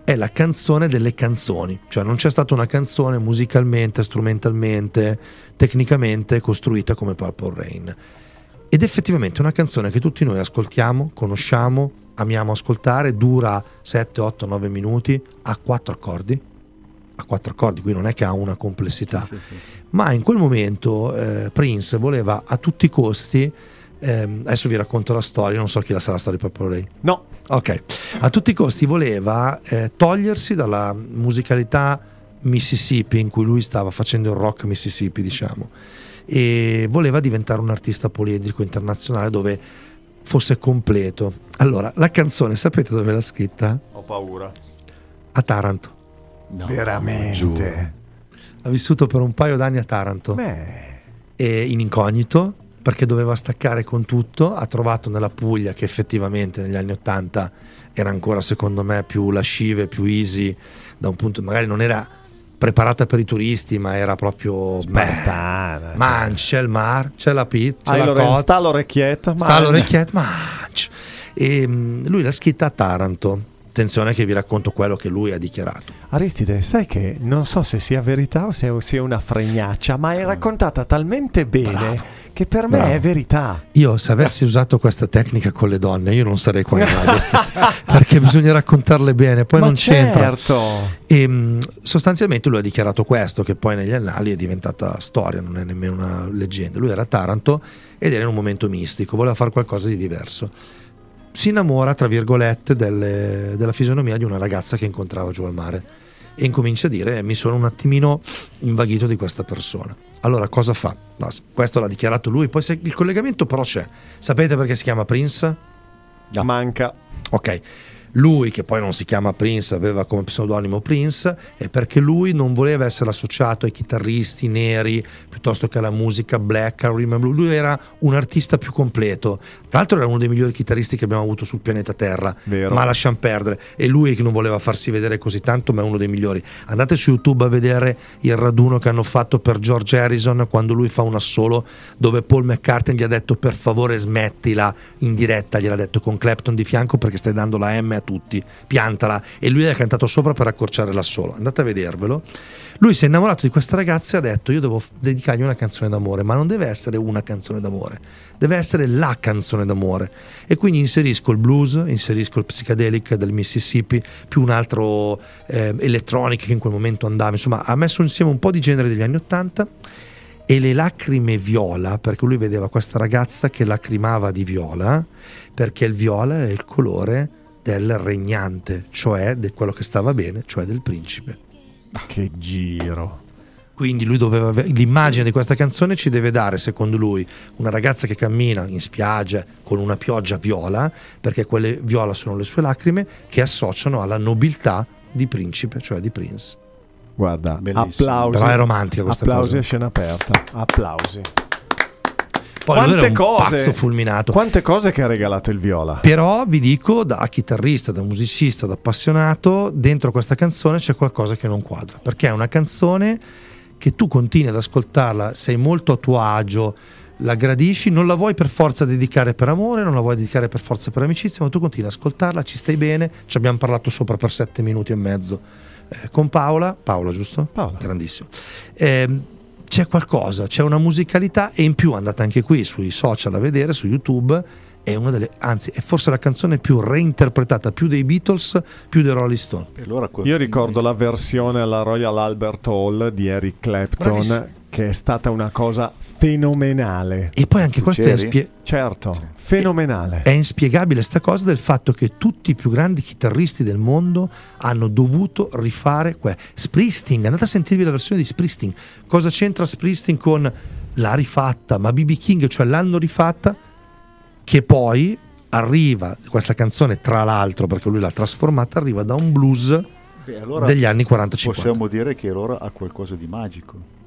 è la canzone delle canzoni. Cioè non c'è stata una canzone musicalmente, strumentalmente, tecnicamente costruita come Purple Rain. Ed effettivamente è una canzone che tutti noi ascoltiamo, conosciamo, amiamo ascoltare, dura 7, 8, 9 minuti, ha quattro accordi. Ha quattro accordi, qui non è che ha una complessità. Ma in quel momento eh, Prince voleva a tutti i costi. ehm, adesso vi racconto la storia, non so chi la sa la storia di Purple Rain. No, Ok, a tutti i costi voleva eh, togliersi dalla musicalità Mississippi in cui lui stava facendo il rock Mississippi, diciamo, e voleva diventare un artista poliedrico internazionale dove fosse completo. Allora, la canzone, sapete dove l'ha scritta? ho paura. A Taranto. No, Veramente. Ha vissuto per un paio d'anni a Taranto. Beh, e in incognito perché doveva staccare con tutto. Ha trovato nella Puglia, che effettivamente negli anni Ottanta era ancora secondo me più lascive, più easy, da un punto magari non era preparata per i turisti, ma era proprio spartana. mangi, c'è il mar, c'è la pizza, c'è Hai la cozza, sta l'orecchietta, sta l'orecchietta, mangi. E mm, lui l'ha scritta a Taranto. Attenzione che vi racconto quello che lui ha dichiarato. Aristide, sai che non so se sia verità o se sia una fregnaccia, ma è raccontata talmente bene Bravo. che per me Bravo. è verità. Io se avessi usato questa tecnica con le donne, io non sarei qua in radio perché bisogna raccontarle bene, poi ma non c'entra. certo. E mh, sostanzialmente lui ha dichiarato questo, che poi negli annali è diventata storia, non è nemmeno una leggenda. Lui era a Taranto ed era in un momento mistico, voleva fare qualcosa di diverso. Si innamora, tra virgolette, delle- della fisionomia di una ragazza che incontrava giù al mare e incomincia a dire mi sono un attimino invaghito di questa persona. Allora cosa fa? No, questo l'ha dichiarato lui, poi se il collegamento però c'è. Sapete perché si chiama Prince? Manca. Ok, lui che poi non si chiama Prince, aveva come pseudonimo Prince, è perché lui non voleva essere associato ai chitarristi neri piuttosto che alla musica black, al rhythm and blues. lui era un artista più completo. Tra l'altro era uno dei migliori chitarristi che abbiamo avuto sul pianeta Terra, Vero. ma lasciamo perdere. E lui che non voleva farsi vedere così tanto, ma è uno dei migliori. Andate su YouTube a vedere il raduno che hanno fatto per George Harrison quando lui fa un assolo dove Paul McCartney gli ha detto per favore smettila in diretta, gliel'ha detto con Clapton di fianco perché stai dando la M a tutti, piantala e lui ha cantato sopra per accorciare l'assolo. Andate a vedervelo. Lui si è innamorato di questa ragazza e ha detto io devo dedicargli una canzone d'amore, ma non deve essere una canzone d'amore, deve essere la canzone d'amore. E quindi inserisco il blues, inserisco il psychedelic del Mississippi, più un altro eh, electronic che in quel momento andava, insomma ha messo insieme un po' di genere degli anni Ottanta e le lacrime viola, perché lui vedeva questa ragazza che lacrimava di viola, perché il viola è il colore del regnante, cioè di quello che stava bene, cioè del principe. Che giro. Quindi lui doveva l'immagine di questa canzone ci deve dare, secondo lui, una ragazza che cammina in spiaggia con una pioggia viola, perché quelle viola sono le sue lacrime che associano alla nobiltà di principe, cioè di prince. Guarda, Bellissimo. applausi. Però è romantica questa applausi cosa. a scena aperta. Applausi. Poi Quante cose- pazzo fulminato. Quante cose che ha regalato il viola. Però vi dico, da chitarrista, da musicista, da appassionato, dentro questa canzone c'è qualcosa che non quadra. Perché è una canzone che tu continui ad ascoltarla, sei molto a tuo agio, la gradisci, non la vuoi per forza dedicare per amore, non la vuoi dedicare per forza per amicizia, ma tu continui ad ascoltarla, ci stai bene, ci abbiamo parlato sopra per sette minuti e mezzo eh, con Paola, Paola giusto? Paola. Grandissimo. Ehm, c'è qualcosa, c'è una musicalità e in più andate anche qui sui social a vedere, su YouTube, è una delle, anzi è forse la canzone più reinterpretata, più dei Beatles, più dei Rolling Stone. Allora Io ricordo la versione alla Royal Albert Hall di Eric Clapton, Bravissimo. che è stata una cosa fenomenale. E poi anche questo è, inspie- Certo, fenomenale. è inspiegabile sta cosa del fatto che tutti i più grandi chitarristi del mondo hanno dovuto rifare que- Springsteen, andate a sentirvi la versione di Springsteen. Cosa c'entra Springsteen con l'ha rifatta, ma BB King, cioè l'hanno rifatta che poi arriva questa canzone tra l'altro perché lui l'ha trasformata arriva da un blues Beh, allora degli anni 40-50 possiamo dire che allora ha qualcosa di magico.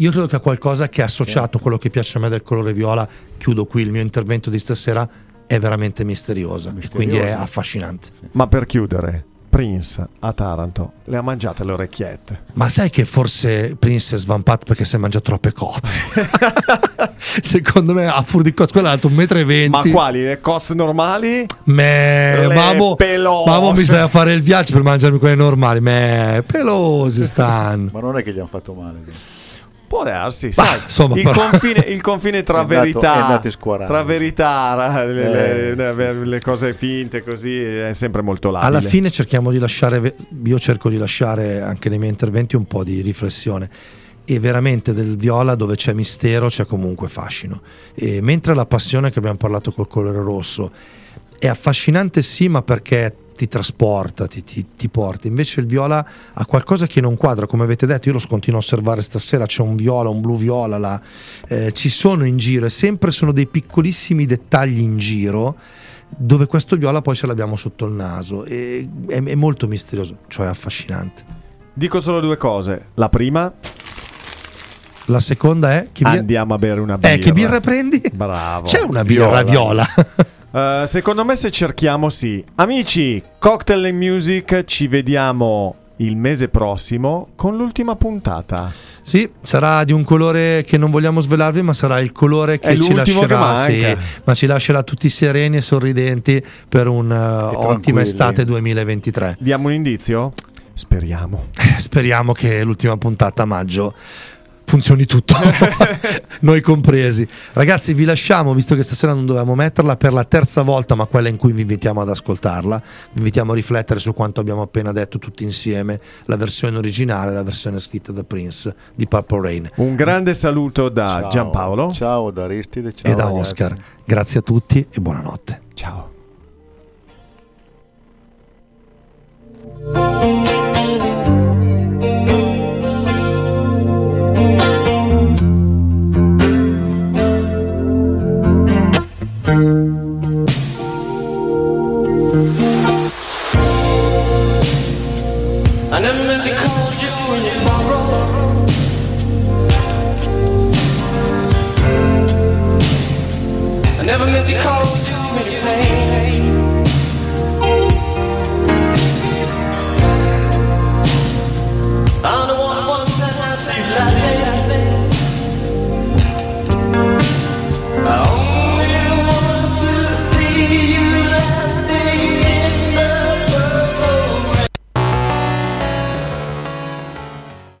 Io credo che a qualcosa che è associato a quello che piace a me del colore viola, chiudo qui il mio intervento di stasera, è veramente misteriosa, e quindi è Misteriosa. affascinante. Ma per chiudere, Prince a Taranto le ha mangiate le orecchiette. Ma sai che forse Prince è svampato perché si è mangiato troppe cozze? Secondo me a fur di cozze, quello è alto 1,20 m. Ma quali? Le cozze normali? Me, pelose. mammo mi stai a fare il viaggio per mangiarmi quelle normali. Me, pelose stanno. Ma non è che gli hanno fatto male. Può darsi, Bah, sai. insomma, il, confine, il confine tra andato- verità, tra verità, le, le- Eh, le- sì, sì, le cose finte così è sempre molto labile. Alla fine cerchiamo di lasciare, io cerco di lasciare anche nei miei interventi un po' di riflessione. E veramente del viola dove c'è mistero c'è comunque fascino. E mentre la passione che abbiamo parlato col colore rosso è affascinante sì, ma perché ti trasporta, ti, ti- ti porta. Invece il viola ha qualcosa che non quadra, come avete detto, io lo continuo a osservare stasera, c'è un viola, un blu viola, là. Eh, ci sono in giro e sempre sono dei piccolissimi dettagli in giro dove questo viola poi ce l'abbiamo sotto il naso e è, è molto misterioso, cioè affascinante. Dico solo due cose. La prima, La seconda è che birra, andiamo a bere una birra. eh, che birra prendi? Bravo. C'è una birra viola. Eh, secondo me se cerchiamo sì. Amici, Cocktail and Music, ci vediamo il mese prossimo con l'ultima puntata. Sì, sarà di un colore che non vogliamo svelarvi, ma sarà il colore che ci l'ultimo che lascerà, sì, ma ci lascerà tutti sereni e sorridenti per un'ottima tranquilli. estate 2023. Diamo un indizio? Speriamo. Speriamo che l'ultima puntata a maggio funzioni tutto, noi compresi. Ragazzi, vi lasciamo, visto che stasera non dovevamo metterla, per la terza volta, ma quella in cui vi invitiamo ad ascoltarla. Vi invitiamo a riflettere su quanto abbiamo appena detto tutti insieme, la versione originale la versione scritta da Prince di Purple Rain Un grande saluto da Ciao. Giampaolo. Ciao da Aristide. Ciao e da ragazzi. Oscar. Grazie a tutti e buonanotte. Ciao. Thank